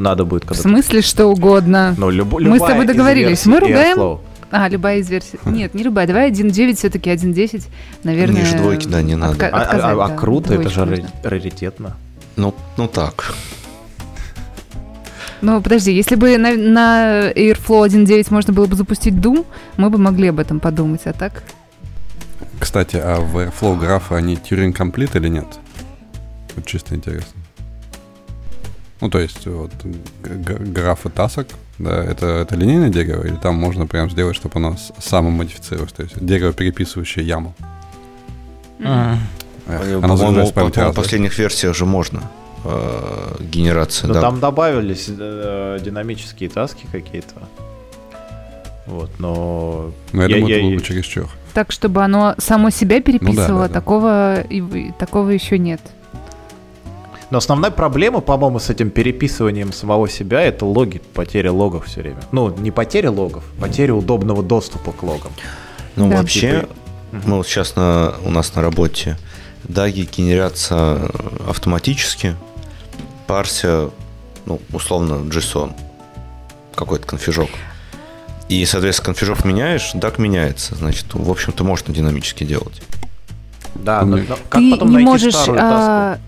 надо будет В смысле, что угодно. Ну, любо- Мы с тобой договорились. Мы ругаем-. А, любая из версий. Нет, не любая. Давай 1.9 все-таки 1.10. Наверное... Ниже двойки, да, не надо. отка- А, а- отказать, а да, круто, это же можно. раритетно. Ну, ну так. Ну, подожди, если бы на, на Airflow 1.9 можно было бы запустить Doom, мы бы могли об этом подумать, а так? Кстати, а в Airflow графы, они Turing Complete или нет? Вот чисто интересно. Ну, то есть, вот г- г- графы тасок, да, это, это линейное дерево, или там можно прям сделать, чтобы оно с- самомодифицировалось, то есть дерево, переписывающее яму. Эх, Э, оно По-моему, по- в последних версиях же можно э, генерация. Но да. там добавились э, динамические таски какие-то. Вот, но... Но я, Я- думаю, я- это было я- бы чересчур. Так, чтобы оно само себя переписывало, да, да. такого, и, такого еще нет. Но основная проблема, по-моему, с этим переписыванием самого себя, это логи, потеря логов все время. Ну, не потеря логов, потеря удобного доступа к логам. Ну, Да. вообще, Типа, мы вот сейчас на, у нас на работе даги генерятся автоматически, парся, ну, условно, JSON, какой-то конфижок. И, соответственно, конфижок меняешь, даг меняется. Значит, в общем-то, можно динамически делать. Да, но, но как Ты потом не найти можешь старую а,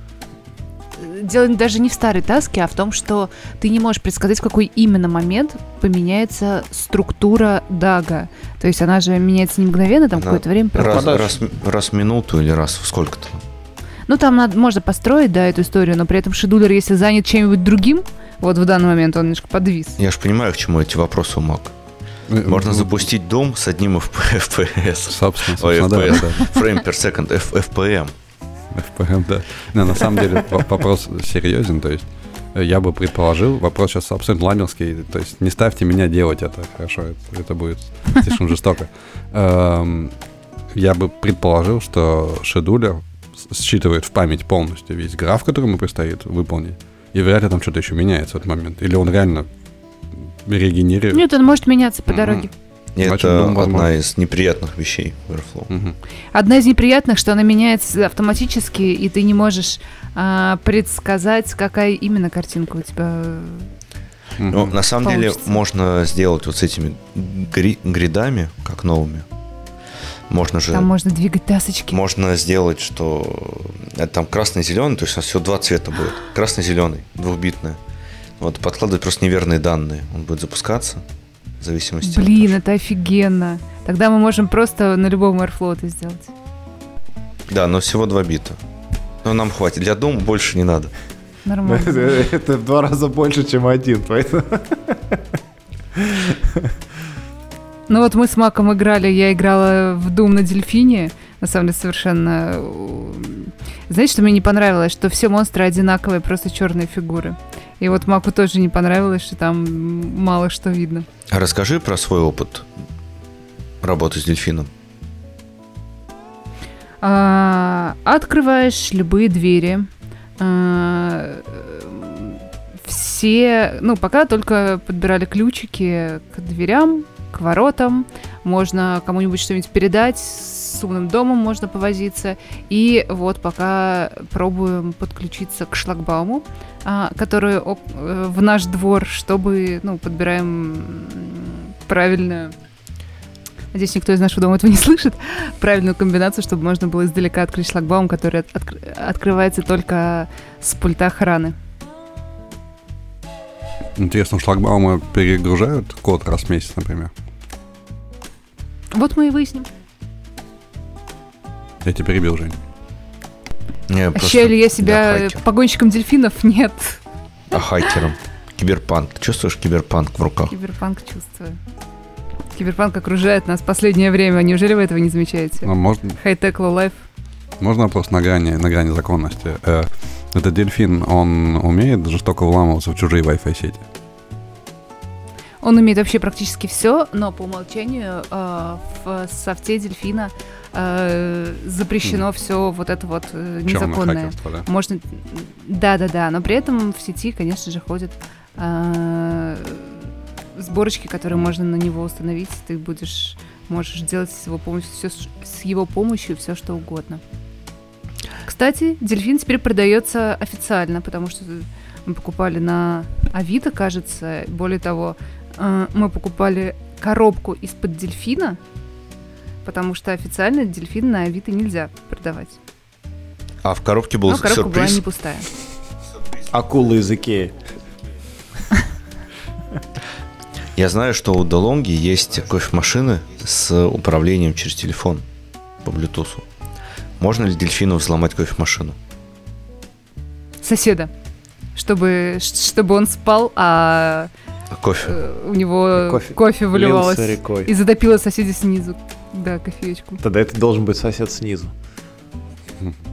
дело даже не в старой таске, а в том, что ты не можешь предсказать, в какой именно момент поменяется структура дага. То есть она же меняется не мгновенно, там Она какое-то время. Раз, раз, раз в минуту или раз в сколько-то. Ну, там надо, можно построить, да, эту историю, но при этом шедулер, если занят чем-нибудь другим, вот в данный момент он немножко подвис. Я же понимаю, к чему эти вопросы у Mac. Э, Можно ну, запустить дом с одним FPS. Собственно, Ой, FPS. да, да. Frame per second, F- FPM. FPM, да. Не, на самом деле во- вопрос серьезен, то есть э, я бы предположил, вопрос сейчас абсолютно ламерский, то есть не ставьте меня делать это, хорошо, это, это будет слишком жестоко. Эм, Я бы предположил, что шедулер считывает в память полностью весь граф, который ему предстоит выполнить, и вряд ли там что-то еще меняется в этот момент. Или он реально регенерирует. Нет, он может меняться по дороге. Значит, это одна из неприятных вещей в Airflow. Мгм. Одна из неприятных, что она меняется автоматически, и ты не можешь а, предсказать, какая именно картинка у тебя. Мгм. Ну, на самом деле, Получится. можно сделать вот с этими гри- гридами, как новыми. Можно же... Там можно двигать тасочки. Можно сделать, что это там красный-зеленый, то есть у нас всего два цвета будет. Красный-зеленый, двухбитное. Вот подкладывать просто неверные данные. Он будет запускаться в зависимости от Блин, того, это офигенно. Тогда мы можем просто на любом Airflow это сделать. Да, но всего два бита. Но нам хватит. Для дома больше не надо. Нормально. <laughs> Это в два раза больше, чем один, поэтому... Ну вот мы с Маком играли, я играла в Doom на дельфине. На самом деле совершенно... э, Знаете, что мне не понравилось? Что все монстры одинаковые, просто черные фигуры. И вот Маку тоже не понравилось, что там мало что видно. А Расскажи про свой опыт работы с дельфином. А, открываешь любые двери. А, все, ну, пока только подбирали ключики к дверям, к воротам. Можно кому-нибудь что-нибудь передать, с умным домом можно повозиться. И вот пока пробуем подключиться к шлагбауму, а, который э, в наш двор, чтобы, ну, подбираем правильную Надеюсь, никто из нашего дома этого не слышит. Правильную комбинацию, чтобы можно было издалека открыть шлагбаум, который от- откр- открывается только с пульта охраны. Интересно, шлагбаумы перегружают код раз в месяц, например? Вот мы и выясним. Я тебя перебил, Жень. Не, просто Ощущаю ли я себя хакера. погонщиком дельфинов? Нет. А хакером? Киберпанк. Ты чувствуешь киберпанк в руках? Киберпанк чувствую. Киберпанк окружает нас в последнее время. Неужели вы этого не замечаете? Ну, можно, High tech, low life. можно вопрос на грани, на грани законности? Э, этот дельфин, он умеет жестоко вламываться в чужие Wi-Fi сети? Он умеет вообще практически все, но по умолчанию э, в софте дельфина э, запрещено Мгм. все вот это вот э, незаконное. да? Можно, да-да-да, но при этом в сети, конечно же, ходят э, сборочки, которые можно на него установить. Ты будешь, можешь делать с его помощью все, с его помощью все что угодно. Кстати, дельфин теперь продается официально, потому что мы покупали на Авито, кажется. Более того, э, мы покупали коробку из-под дельфина, потому что официально дельфин на Авито нельзя продавать. А в коробке был Но коробка была сюрприз. не пустая. Акула из Икеи. Я знаю, что у Долонги есть кофемашины с управлением через телефон по Bluetooth. Можно ли дельфину взломать кофемашину? Соседа. Чтобы, чтобы он спал, а А кофе? э, у него Кофе кофе, выливалось. Рекой. И затопило соседей снизу. Да, кофеечку. Тогда это должен быть сосед снизу.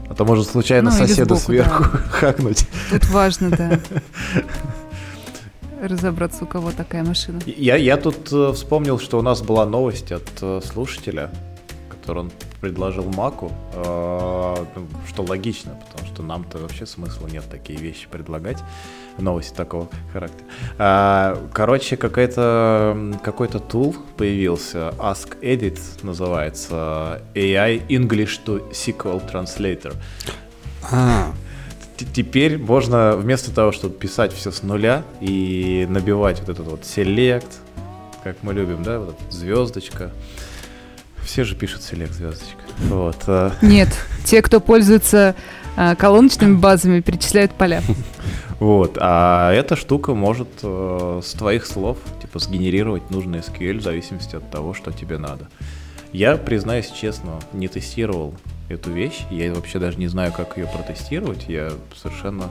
А то может случайно Ну, соседа сбоку, сверху <laughs> хакнуть. Тут важно, да. <laughs> Разобраться, у кого такая машина. Я, я тут э, вспомнил, что у нас была новость от э, слушателя, который он предложил Маку, э, что логично, потому что нам-то вообще смысла нет такие вещи предлагать, новости такого характера. А, короче, какая-то, м, какой-то тул появился, Ask Edit называется, AI English to SQL Translator. А, Теперь можно вместо того, чтобы писать все с нуля и набивать вот этот вот select, как мы любим, да, вот звездочка. Все же пишут select звездочка. Вот. а, Нет, те, кто пользуется а, колоночными <laughs> базами, перечисляют поля. Вот. А эта штука может э, с твоих слов, типа, сгенерировать нужный SQL в зависимости от того, что тебе надо. Я, признаюсь честно, не тестировал эту вещь. Я вообще даже не знаю, как ее протестировать. Я совершенно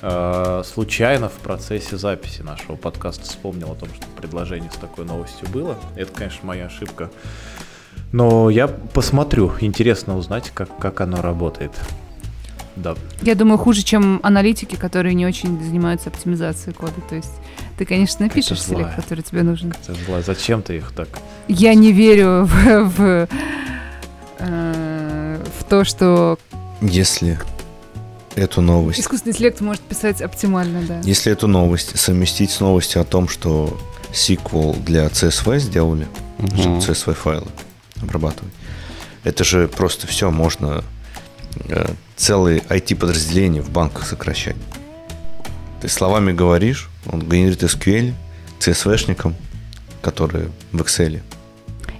э, случайно в процессе записи нашего подкаста вспомнил о том, что предложение с такой новостью было. Это, конечно, моя ошибка. Но я посмотрю. Интересно узнать, как, как оно работает. Да. Я думаю, хуже, чем аналитики, которые не очень занимаются оптимизацией кода. То есть ты, конечно, напишешь злая. селект, который тебе нужен. Это зло. Зачем ты их так Я не верю <laughs> в, в, э, в то, что Если эту новость, искусственный интеллект может писать оптимально, да. если эту новость совместить с новостью о том, что сиквел для CSV сделали, чтобы CSV файлы обрабатывать, это же просто все можно э, целые IT-подразделения в банках сокращать. Ты словами говоришь, он генерит SQL CSV-шникам, которые в Excel.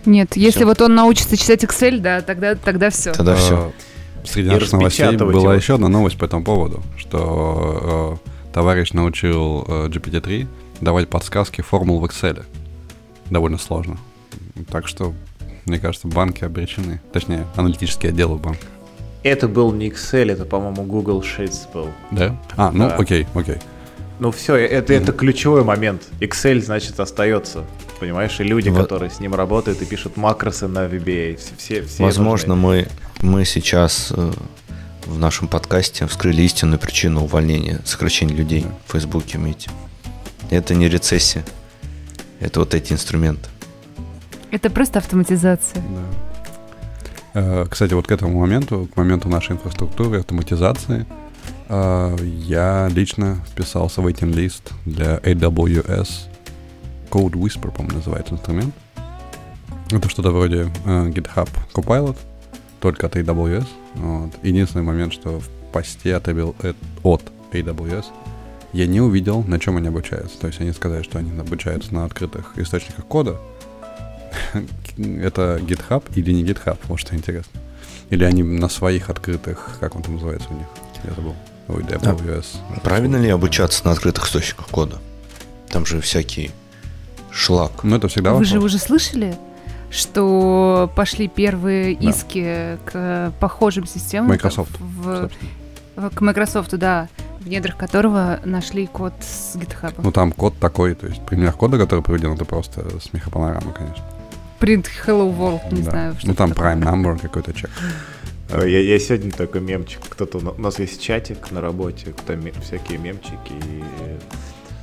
Нет, если Всё. вот он научится читать Excel, да, тогда, тогда все. Тогда все. А, Среди наших новостей была его. еще одна новость по этому поводу, что э, товарищ научил э, GPT-3 давать подсказки формул в Excel. Довольно сложно. Так что, мне кажется, банки обречены. Точнее, аналитические отделы в банках. Это был не Excel, это, по-моему, Google Sheets был. Да? А, ну Да. окей, окей. Ну все, это, это ключевой момент. Excel, значит, остается. Понимаешь, и люди, Во- которые с ним работают и пишут макросы на VBA, все, все, все Возможно, мы, мы сейчас э, в нашем подкасте вскрыли истинную причину увольнения, сокращения людей в Фейсбуке, имейте. Это не рецессия. Это вот эти инструменты. Это просто автоматизация. Да. Э, Кстати, вот к этому моменту, к моменту нашей инфраструктуры, автоматизации, э, я лично вписался в waiting лист для AWS Code Whisper, по-моему, называется инструмент. Это что-то вроде э, GitHub Copilot, только от AWS. Вот. Единственный момент, что в посте от, от AWS я не увидел, на чем они обучаются. То есть они сказали, что они обучаются на открытых источниках кода, <laughs> это GitHub или не GitHub, вот что интересно. Или они на своих открытых, как он там называется у них? Я забыл. Ой, AWS. Правильно ли обучаться на открытых источниках кода? Там же всякий шлак. Ну, это всегда Вы же вопрос. уже слышали, что пошли первые Да. иски к похожим системам? Microsoft, В, в- к Microsoft, да, в недрах которого нашли код с GitHub. Ну, там код такой, то есть пример кода, который приведен, это просто смехопанорамы, конечно. Print Hello World, не Да. знаю, что Ну, там такое. prime number какой-то чек. Э, Я, я сегодня такой мемчик. Кто-то у на- у нас есть чатик на работе, там всякие мемчики и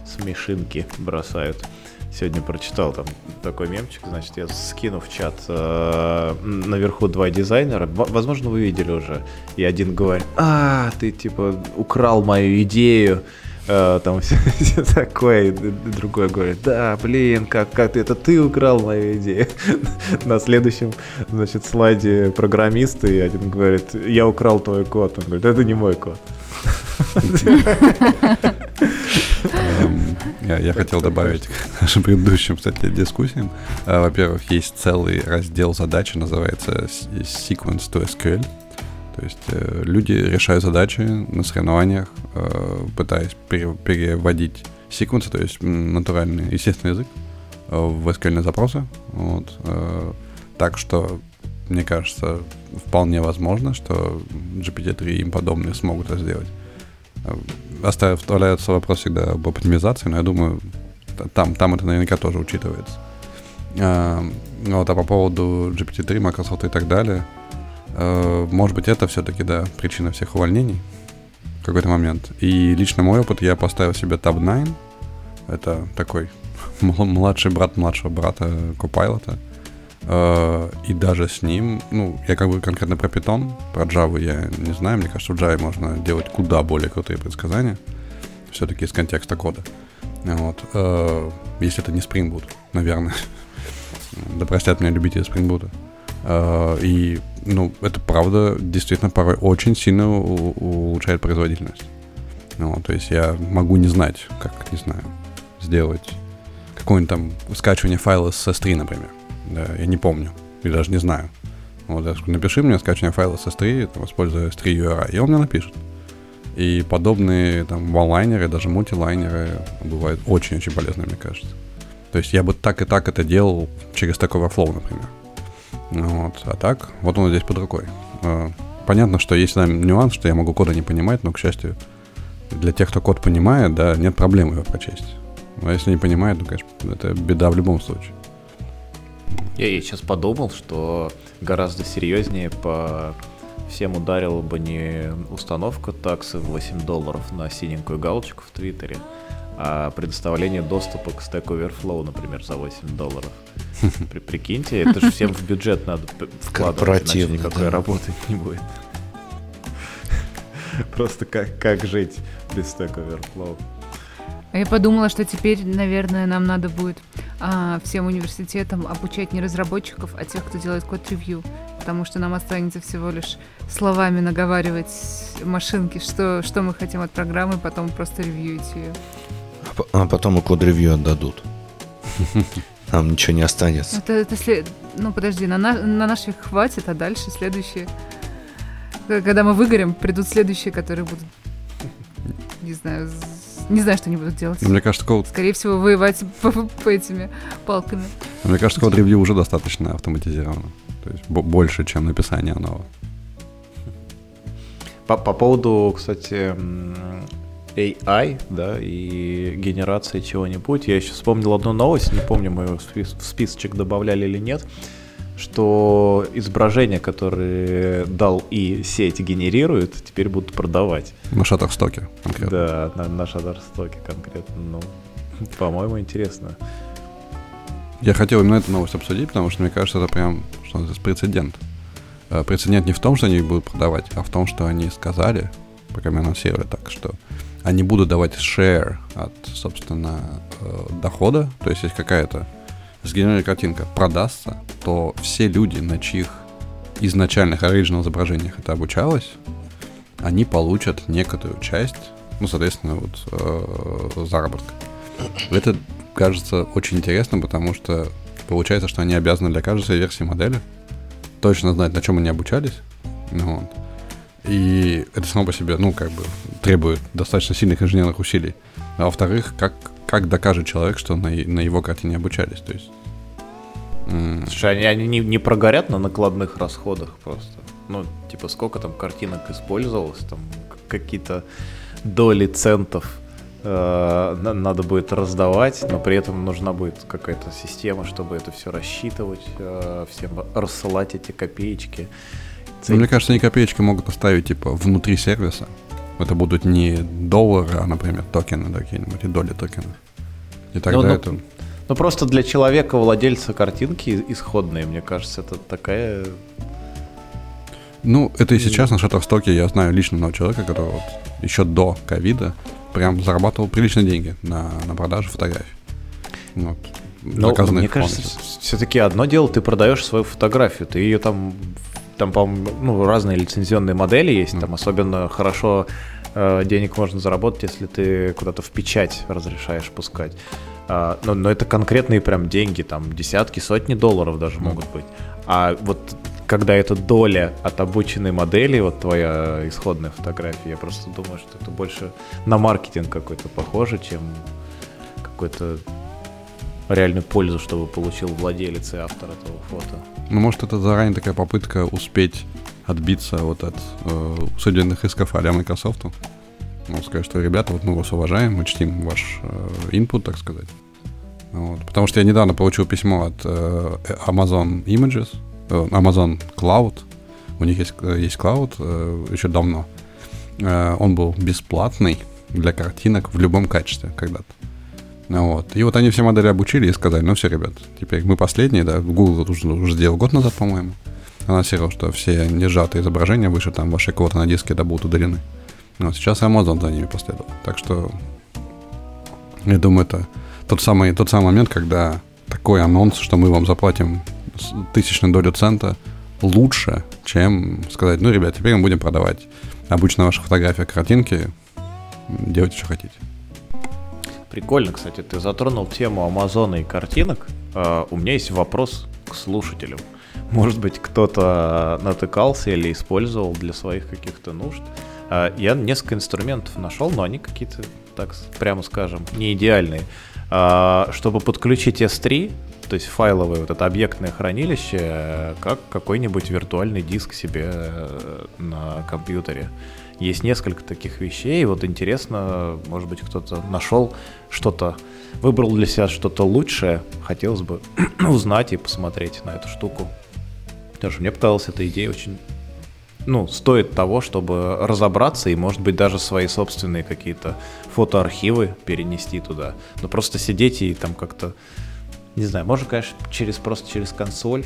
смешинки бросают. сегодня прочитал там такой мемчик, значит, я скину в чат э, наверху два дизайнера, возможно, вы видели уже, и один говорит, а, ты типа украл мою идею, там все, <laughs> все такое, и другой говорит, да, блин, как, как это ты украл мою идею. <laughs> На следующем, значит, слайде программисты, один говорит, я украл твой код, он говорит, это не мой код. Эм, я хотел добавить к нашим предыдущим, кстати, дискуссиям. Э, во-первых, есть целый раздел задачи, называется Sequence to SQL. То есть э, люди решают задачи на соревнованиях, э, пытаясь переводить секвенсы, то есть натуральный, естественный язык, в SQL запросы. Вот. Так что, мне кажется, вполне возможно, что GPT-3 и им подобные смогут это сделать оставляется вопрос всегда об оптимизации, но я думаю, там, там это наверняка тоже учитывается. А, вот, а по поводу GPT-3, Microsoft и так далее, может быть, это все-таки, да, причина всех увольнений в какой-то момент. И лично мой опыт, я поставил себе Tab 9, это такой <laughs> младший брат младшего брата Copilot. Uh, и даже с ним, ну, я как бы конкретно про Python, про Java я не знаю, мне кажется, в Java можно делать куда более крутые предсказания, все-таки из контекста кода. Вот. Uh, если это не Spring Boot, наверное. <laughs> да простят меня любители Spring Boot. И, ну, это правда действительно порой очень сильно улучшает производительность. Ну, то есть я могу не знать, как, не знаю, сделать какое-нибудь там скачивание файла с S3, например да, я не помню, и даже не знаю. Вот, я скажу, напиши мне скачивание файла с S3, там, используя S3 URI, и он мне напишет. И подобные там ванлайнеры, даже мультилайнеры бывают очень-очень полезны, мне кажется. То есть я бы так и так это делал через Stack Overflow, например. Вот. А так, вот он здесь под рукой. А, понятно, что есть там нюанс, что я могу кода не понимать, но, к счастью, для тех, кто код понимает, да, нет проблем его прочесть. Но если не понимает, ну, конечно, это беда в любом случае. Я, сейчас подумал, что гораздо серьезнее по всем ударила бы не установка таксы в 8 долларов на синенькую галочку в Твиттере, а предоставление доступа к Stack Overflow, например, за 8 долларов. <laughs> При, прикиньте, это же всем в бюджет надо вкладывать, иначе никакой да. работы не будет. <laughs> Просто как, как жить без Stack Overflow. А я подумала, что теперь, наверное, нам надо будет а, всем университетам обучать не разработчиков, а тех, кто делает код-ревью. Потому что нам останется всего лишь словами наговаривать машинки, что, что мы хотим от программы, потом просто ревьюить ее. А, потом и код-ревью отдадут. <laughs> Нам ничего не останется. Это, это след... Ну, подожди, на, на, на наших хватит, а дальше следующие... Когда мы выгорим, придут следующие, которые будут, не знаю, не знаю, что они будут делать. Мне кажется, код... Скорее всего, воевать <laughs> по, по этими палками. Мне кажется, код-ревью уже достаточно автоматизировано. То есть больше, чем написание нового. По, по поводу, кстати, AI, да, и генерации чего-нибудь, я еще вспомнил одну новость, не помню, мы ее в списочек добавляли или нет что изображения, которые дал и сеть генерирует, теперь будут продавать. На Shutterstock конкретно. Да, на, на Shutterstock конкретно. Ну, по-моему, интересно. Я хотел именно эту новость обсудить, потому что мне кажется, это прям что это прецедент. Э, прецедент не в том, что они их будут продавать, а в том, что они сказали, пока мы анонсировали так, что они будут давать share от, собственно, э, дохода. То есть есть какая-то сгенерированная картинка продастся, то все люди, на чьих изначальных оригинал изображениях это обучалось, они получат некоторую часть, ну, соответственно, вот э, заработка. Это кажется очень интересно, потому что получается, что они обязаны для каждой версии модели точно знать, на чем они обучались. Ну, вот. И это само по себе, ну, как бы, требует достаточно сильных инженерных усилий. А во-вторых, как как докажет человек, что на, на его картине обучались? То есть... Слушай, они, они не, не прогорят на накладных расходах просто. Ну, типа, сколько там картинок использовалось, там какие-то доли центов э, надо будет раздавать, но при этом нужна будет какая-то система, чтобы это все рассчитывать, э, всем рассылать эти копеечки. Ну, мне кажется, они копеечки могут оставить, типа, внутри сервиса, это будут не доллары, а, например, токены какие-нибудь, и доли токенов. И тогда ну, ну, это... Ну просто для человека, владельца картинки исходной, мне кажется, это такая... Ну, это и сейчас на Shutterstock я знаю лично одного человека, который вот еще до ковида прям зарабатывал приличные деньги на, на продаже фотографий. Вот. Ну, мне кажется, все-таки одно дело, ты продаешь свою фотографию, ты ее там, там, по-моему, ну, разные лицензионные модели есть, там особенно хорошо э, денег можно заработать, если ты куда-то в печать разрешаешь пускать. А, но, но это конкретные прям деньги, там десятки, сотни долларов даже могут быть. А вот когда это доля от обученной модели, вот твоя исходная фотография, я просто думаю, что это больше на маркетинг какой-то похоже, чем какой-то реальную пользу, чтобы получил владелец и автор этого фото. Ну, может, это заранее такая попытка успеть отбиться вот от э, судебных исков а Microsoft. Ну, сказать, что, ребята, вот мы вас уважаем, мы чтим ваш э, input, так сказать. Вот. Потому что я недавно получил письмо от э, Amazon Images, э, Amazon Cloud. У них есть, э, есть Cloud э, еще давно. Э, он был бесплатный для картинок в любом качестве когда-то. Вот. И вот они все модели обучили и сказали, ну все, ребят, теперь мы последние, да, Google уже, уже сделал год назад, по-моему, анонсировал, что все несжатые изображения выше там вашей квоты на диске да, будут удалены. Вот сейчас Amazon за ними последовал. Так что я думаю, это тот самый, тот самый момент, когда такой анонс, что мы вам заплатим тысячную долю цента лучше, чем сказать, ну, ребят, теперь мы будем продавать обычно ваши фотографии, картинки, делайте, что хотите. Прикольно, кстати, ты затронул тему Амазона и картинок. Uh, у меня есть вопрос к слушателям. Может быть, кто-то натыкался или использовал для своих каких-то нужд. Uh, я несколько инструментов нашел, но они какие-то, так прямо скажем, не идеальные. Uh, чтобы подключить S3, то есть файловое вот это объектное хранилище, как какой-нибудь виртуальный диск себе э, на компьютере. Есть несколько таких вещей. Вот интересно, может быть, кто-то нашел что-то, выбрал для себя что-то лучшее. Хотелось бы <clears throat> узнать и посмотреть на эту штуку. Потому что мне показалась эта идея очень ну, стоит того, чтобы разобраться и, может быть, даже свои собственные какие-то фотоархивы перенести туда. Но просто сидеть и там как-то, не знаю, можно, конечно, через просто через консоль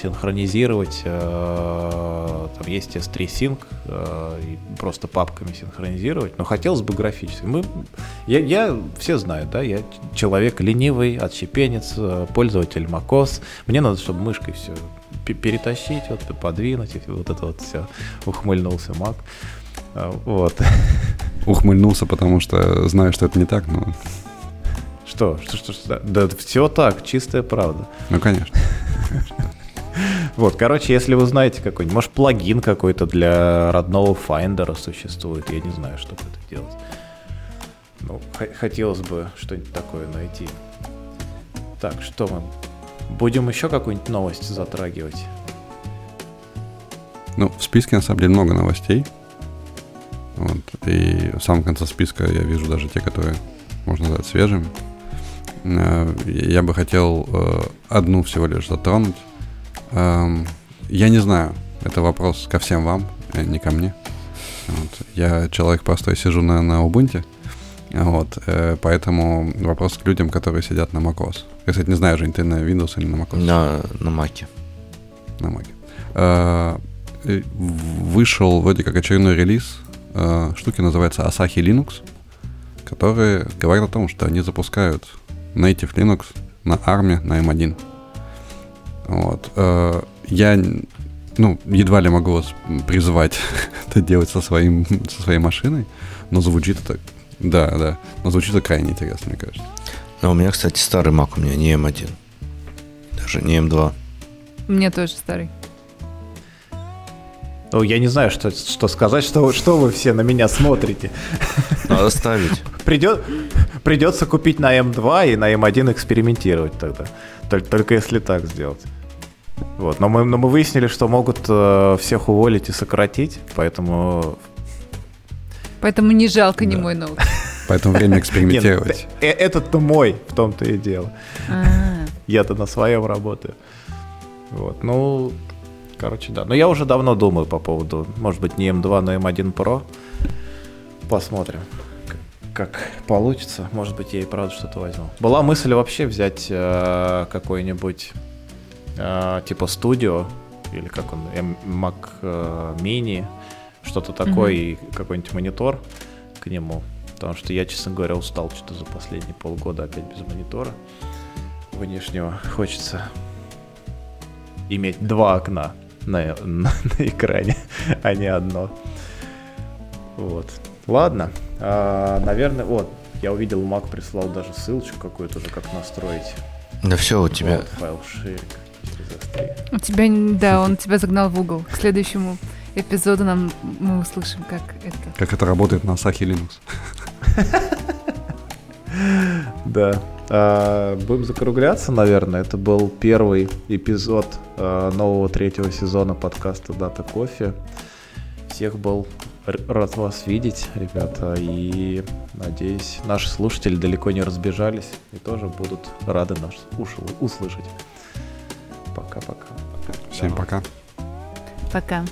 синхронизировать. Э, там есть S3 Sync, э, и просто папками синхронизировать. Но хотелось бы графически. Мы, я, я все знают, да, я человек ленивый, отщепенец, э, пользователь macOS. Мне надо, чтобы мышкой все перетащить, вот, подвинуть, и вот это вот все. Ухмыльнулся Mac. Вот. <laughs> Ухмыльнулся, потому что знаю, что это не так, но... Что? Что, что, что? Да, да все так, чистая правда. Ну, конечно. <laughs> Вот, короче, если вы знаете какой-нибудь, может, плагин какой-то для родного Finder существует, я не знаю, чтобы это делать. Ну, хотелось бы что-нибудь такое найти. Так, что мы? Будем еще какую-нибудь новость затрагивать? Ну, в списке на самом деле много новостей. Вот. И в самом конце списка я вижу даже те, которые можно назвать свежими. Э, я бы хотел э, одну всего лишь затронуть. Эм, я не знаю. Это вопрос ко всем вам, э, не ко мне. Вот. Я человек простой, сижу на, на Ubuntu. Вот, э, поэтому вопрос к людям, которые сидят на macOS. Я, кстати, не знаю, Жень, ты на Windows или на macOS? На, на Mac. На Mac. Э, вышел вроде как очередной релиз. Штуки называется Asahi Linux, которые говорят о том, что они запускают Native Linux на ARM на M1. Вот. Э, я ну, едва ли могу вас призывать <laughs> это делать со, своим, со своей машиной, но звучит это, да, да, но звучит это крайне интересно, мне кажется. Но у меня, кстати, старый Mac, у меня не M1, даже не M2. У меня тоже старый. Ну, я не знаю, что, что сказать, что, что вы все на меня смотрите. Надо ставить. Придет, <laughs> придется купить на М2 и на М1 экспериментировать тогда. Только, только если так сделать. Вот. Но, мы, но мы выяснили, что могут э, всех уволить и сократить, поэтому... Поэтому не жалко да. не мой ноут. <laughs> Поэтому время экспериментировать. Э, этот-то мой, в том-то и дело. А. Я-то на своем работаю. Вот, ну, короче, да. Но я уже давно думаю по поводу, может быть, не М2, но М1 Pro. Посмотрим. как получится. Может быть, я и правда что-то возьму. Была мысль вообще взять э, какой-нибудь э, типа студио или как он, Mac э, Mini, что-то такое Мгм. и какой-нибудь монитор к нему. Потому что я, честно говоря, устал что-то за последние полгода опять без монитора внешнего. Хочется иметь два окна на, на, <laughs> на экране, а не одно. Вот. Ладно. А, наверное, вот, я увидел, Мак прислал даже ссылочку какую-то уже, как настроить. Да все, у тебя... Вот, файл шеринг S3. У тебя, да, он тебя загнал в угол. К следующему эпизоду нам мы услышим, как это. Как это работает на Сахе Linux. <laughs> Да. А, будем закругляться, наверное. Это был первый эпизод а, нового третьего сезона подкаста Дата Кофе. Всех был рад вас видеть, ребята, и надеюсь, наши слушатели далеко не разбежались и тоже будут рады нас услышать. Пока-пока. Всем. Пока. Пока.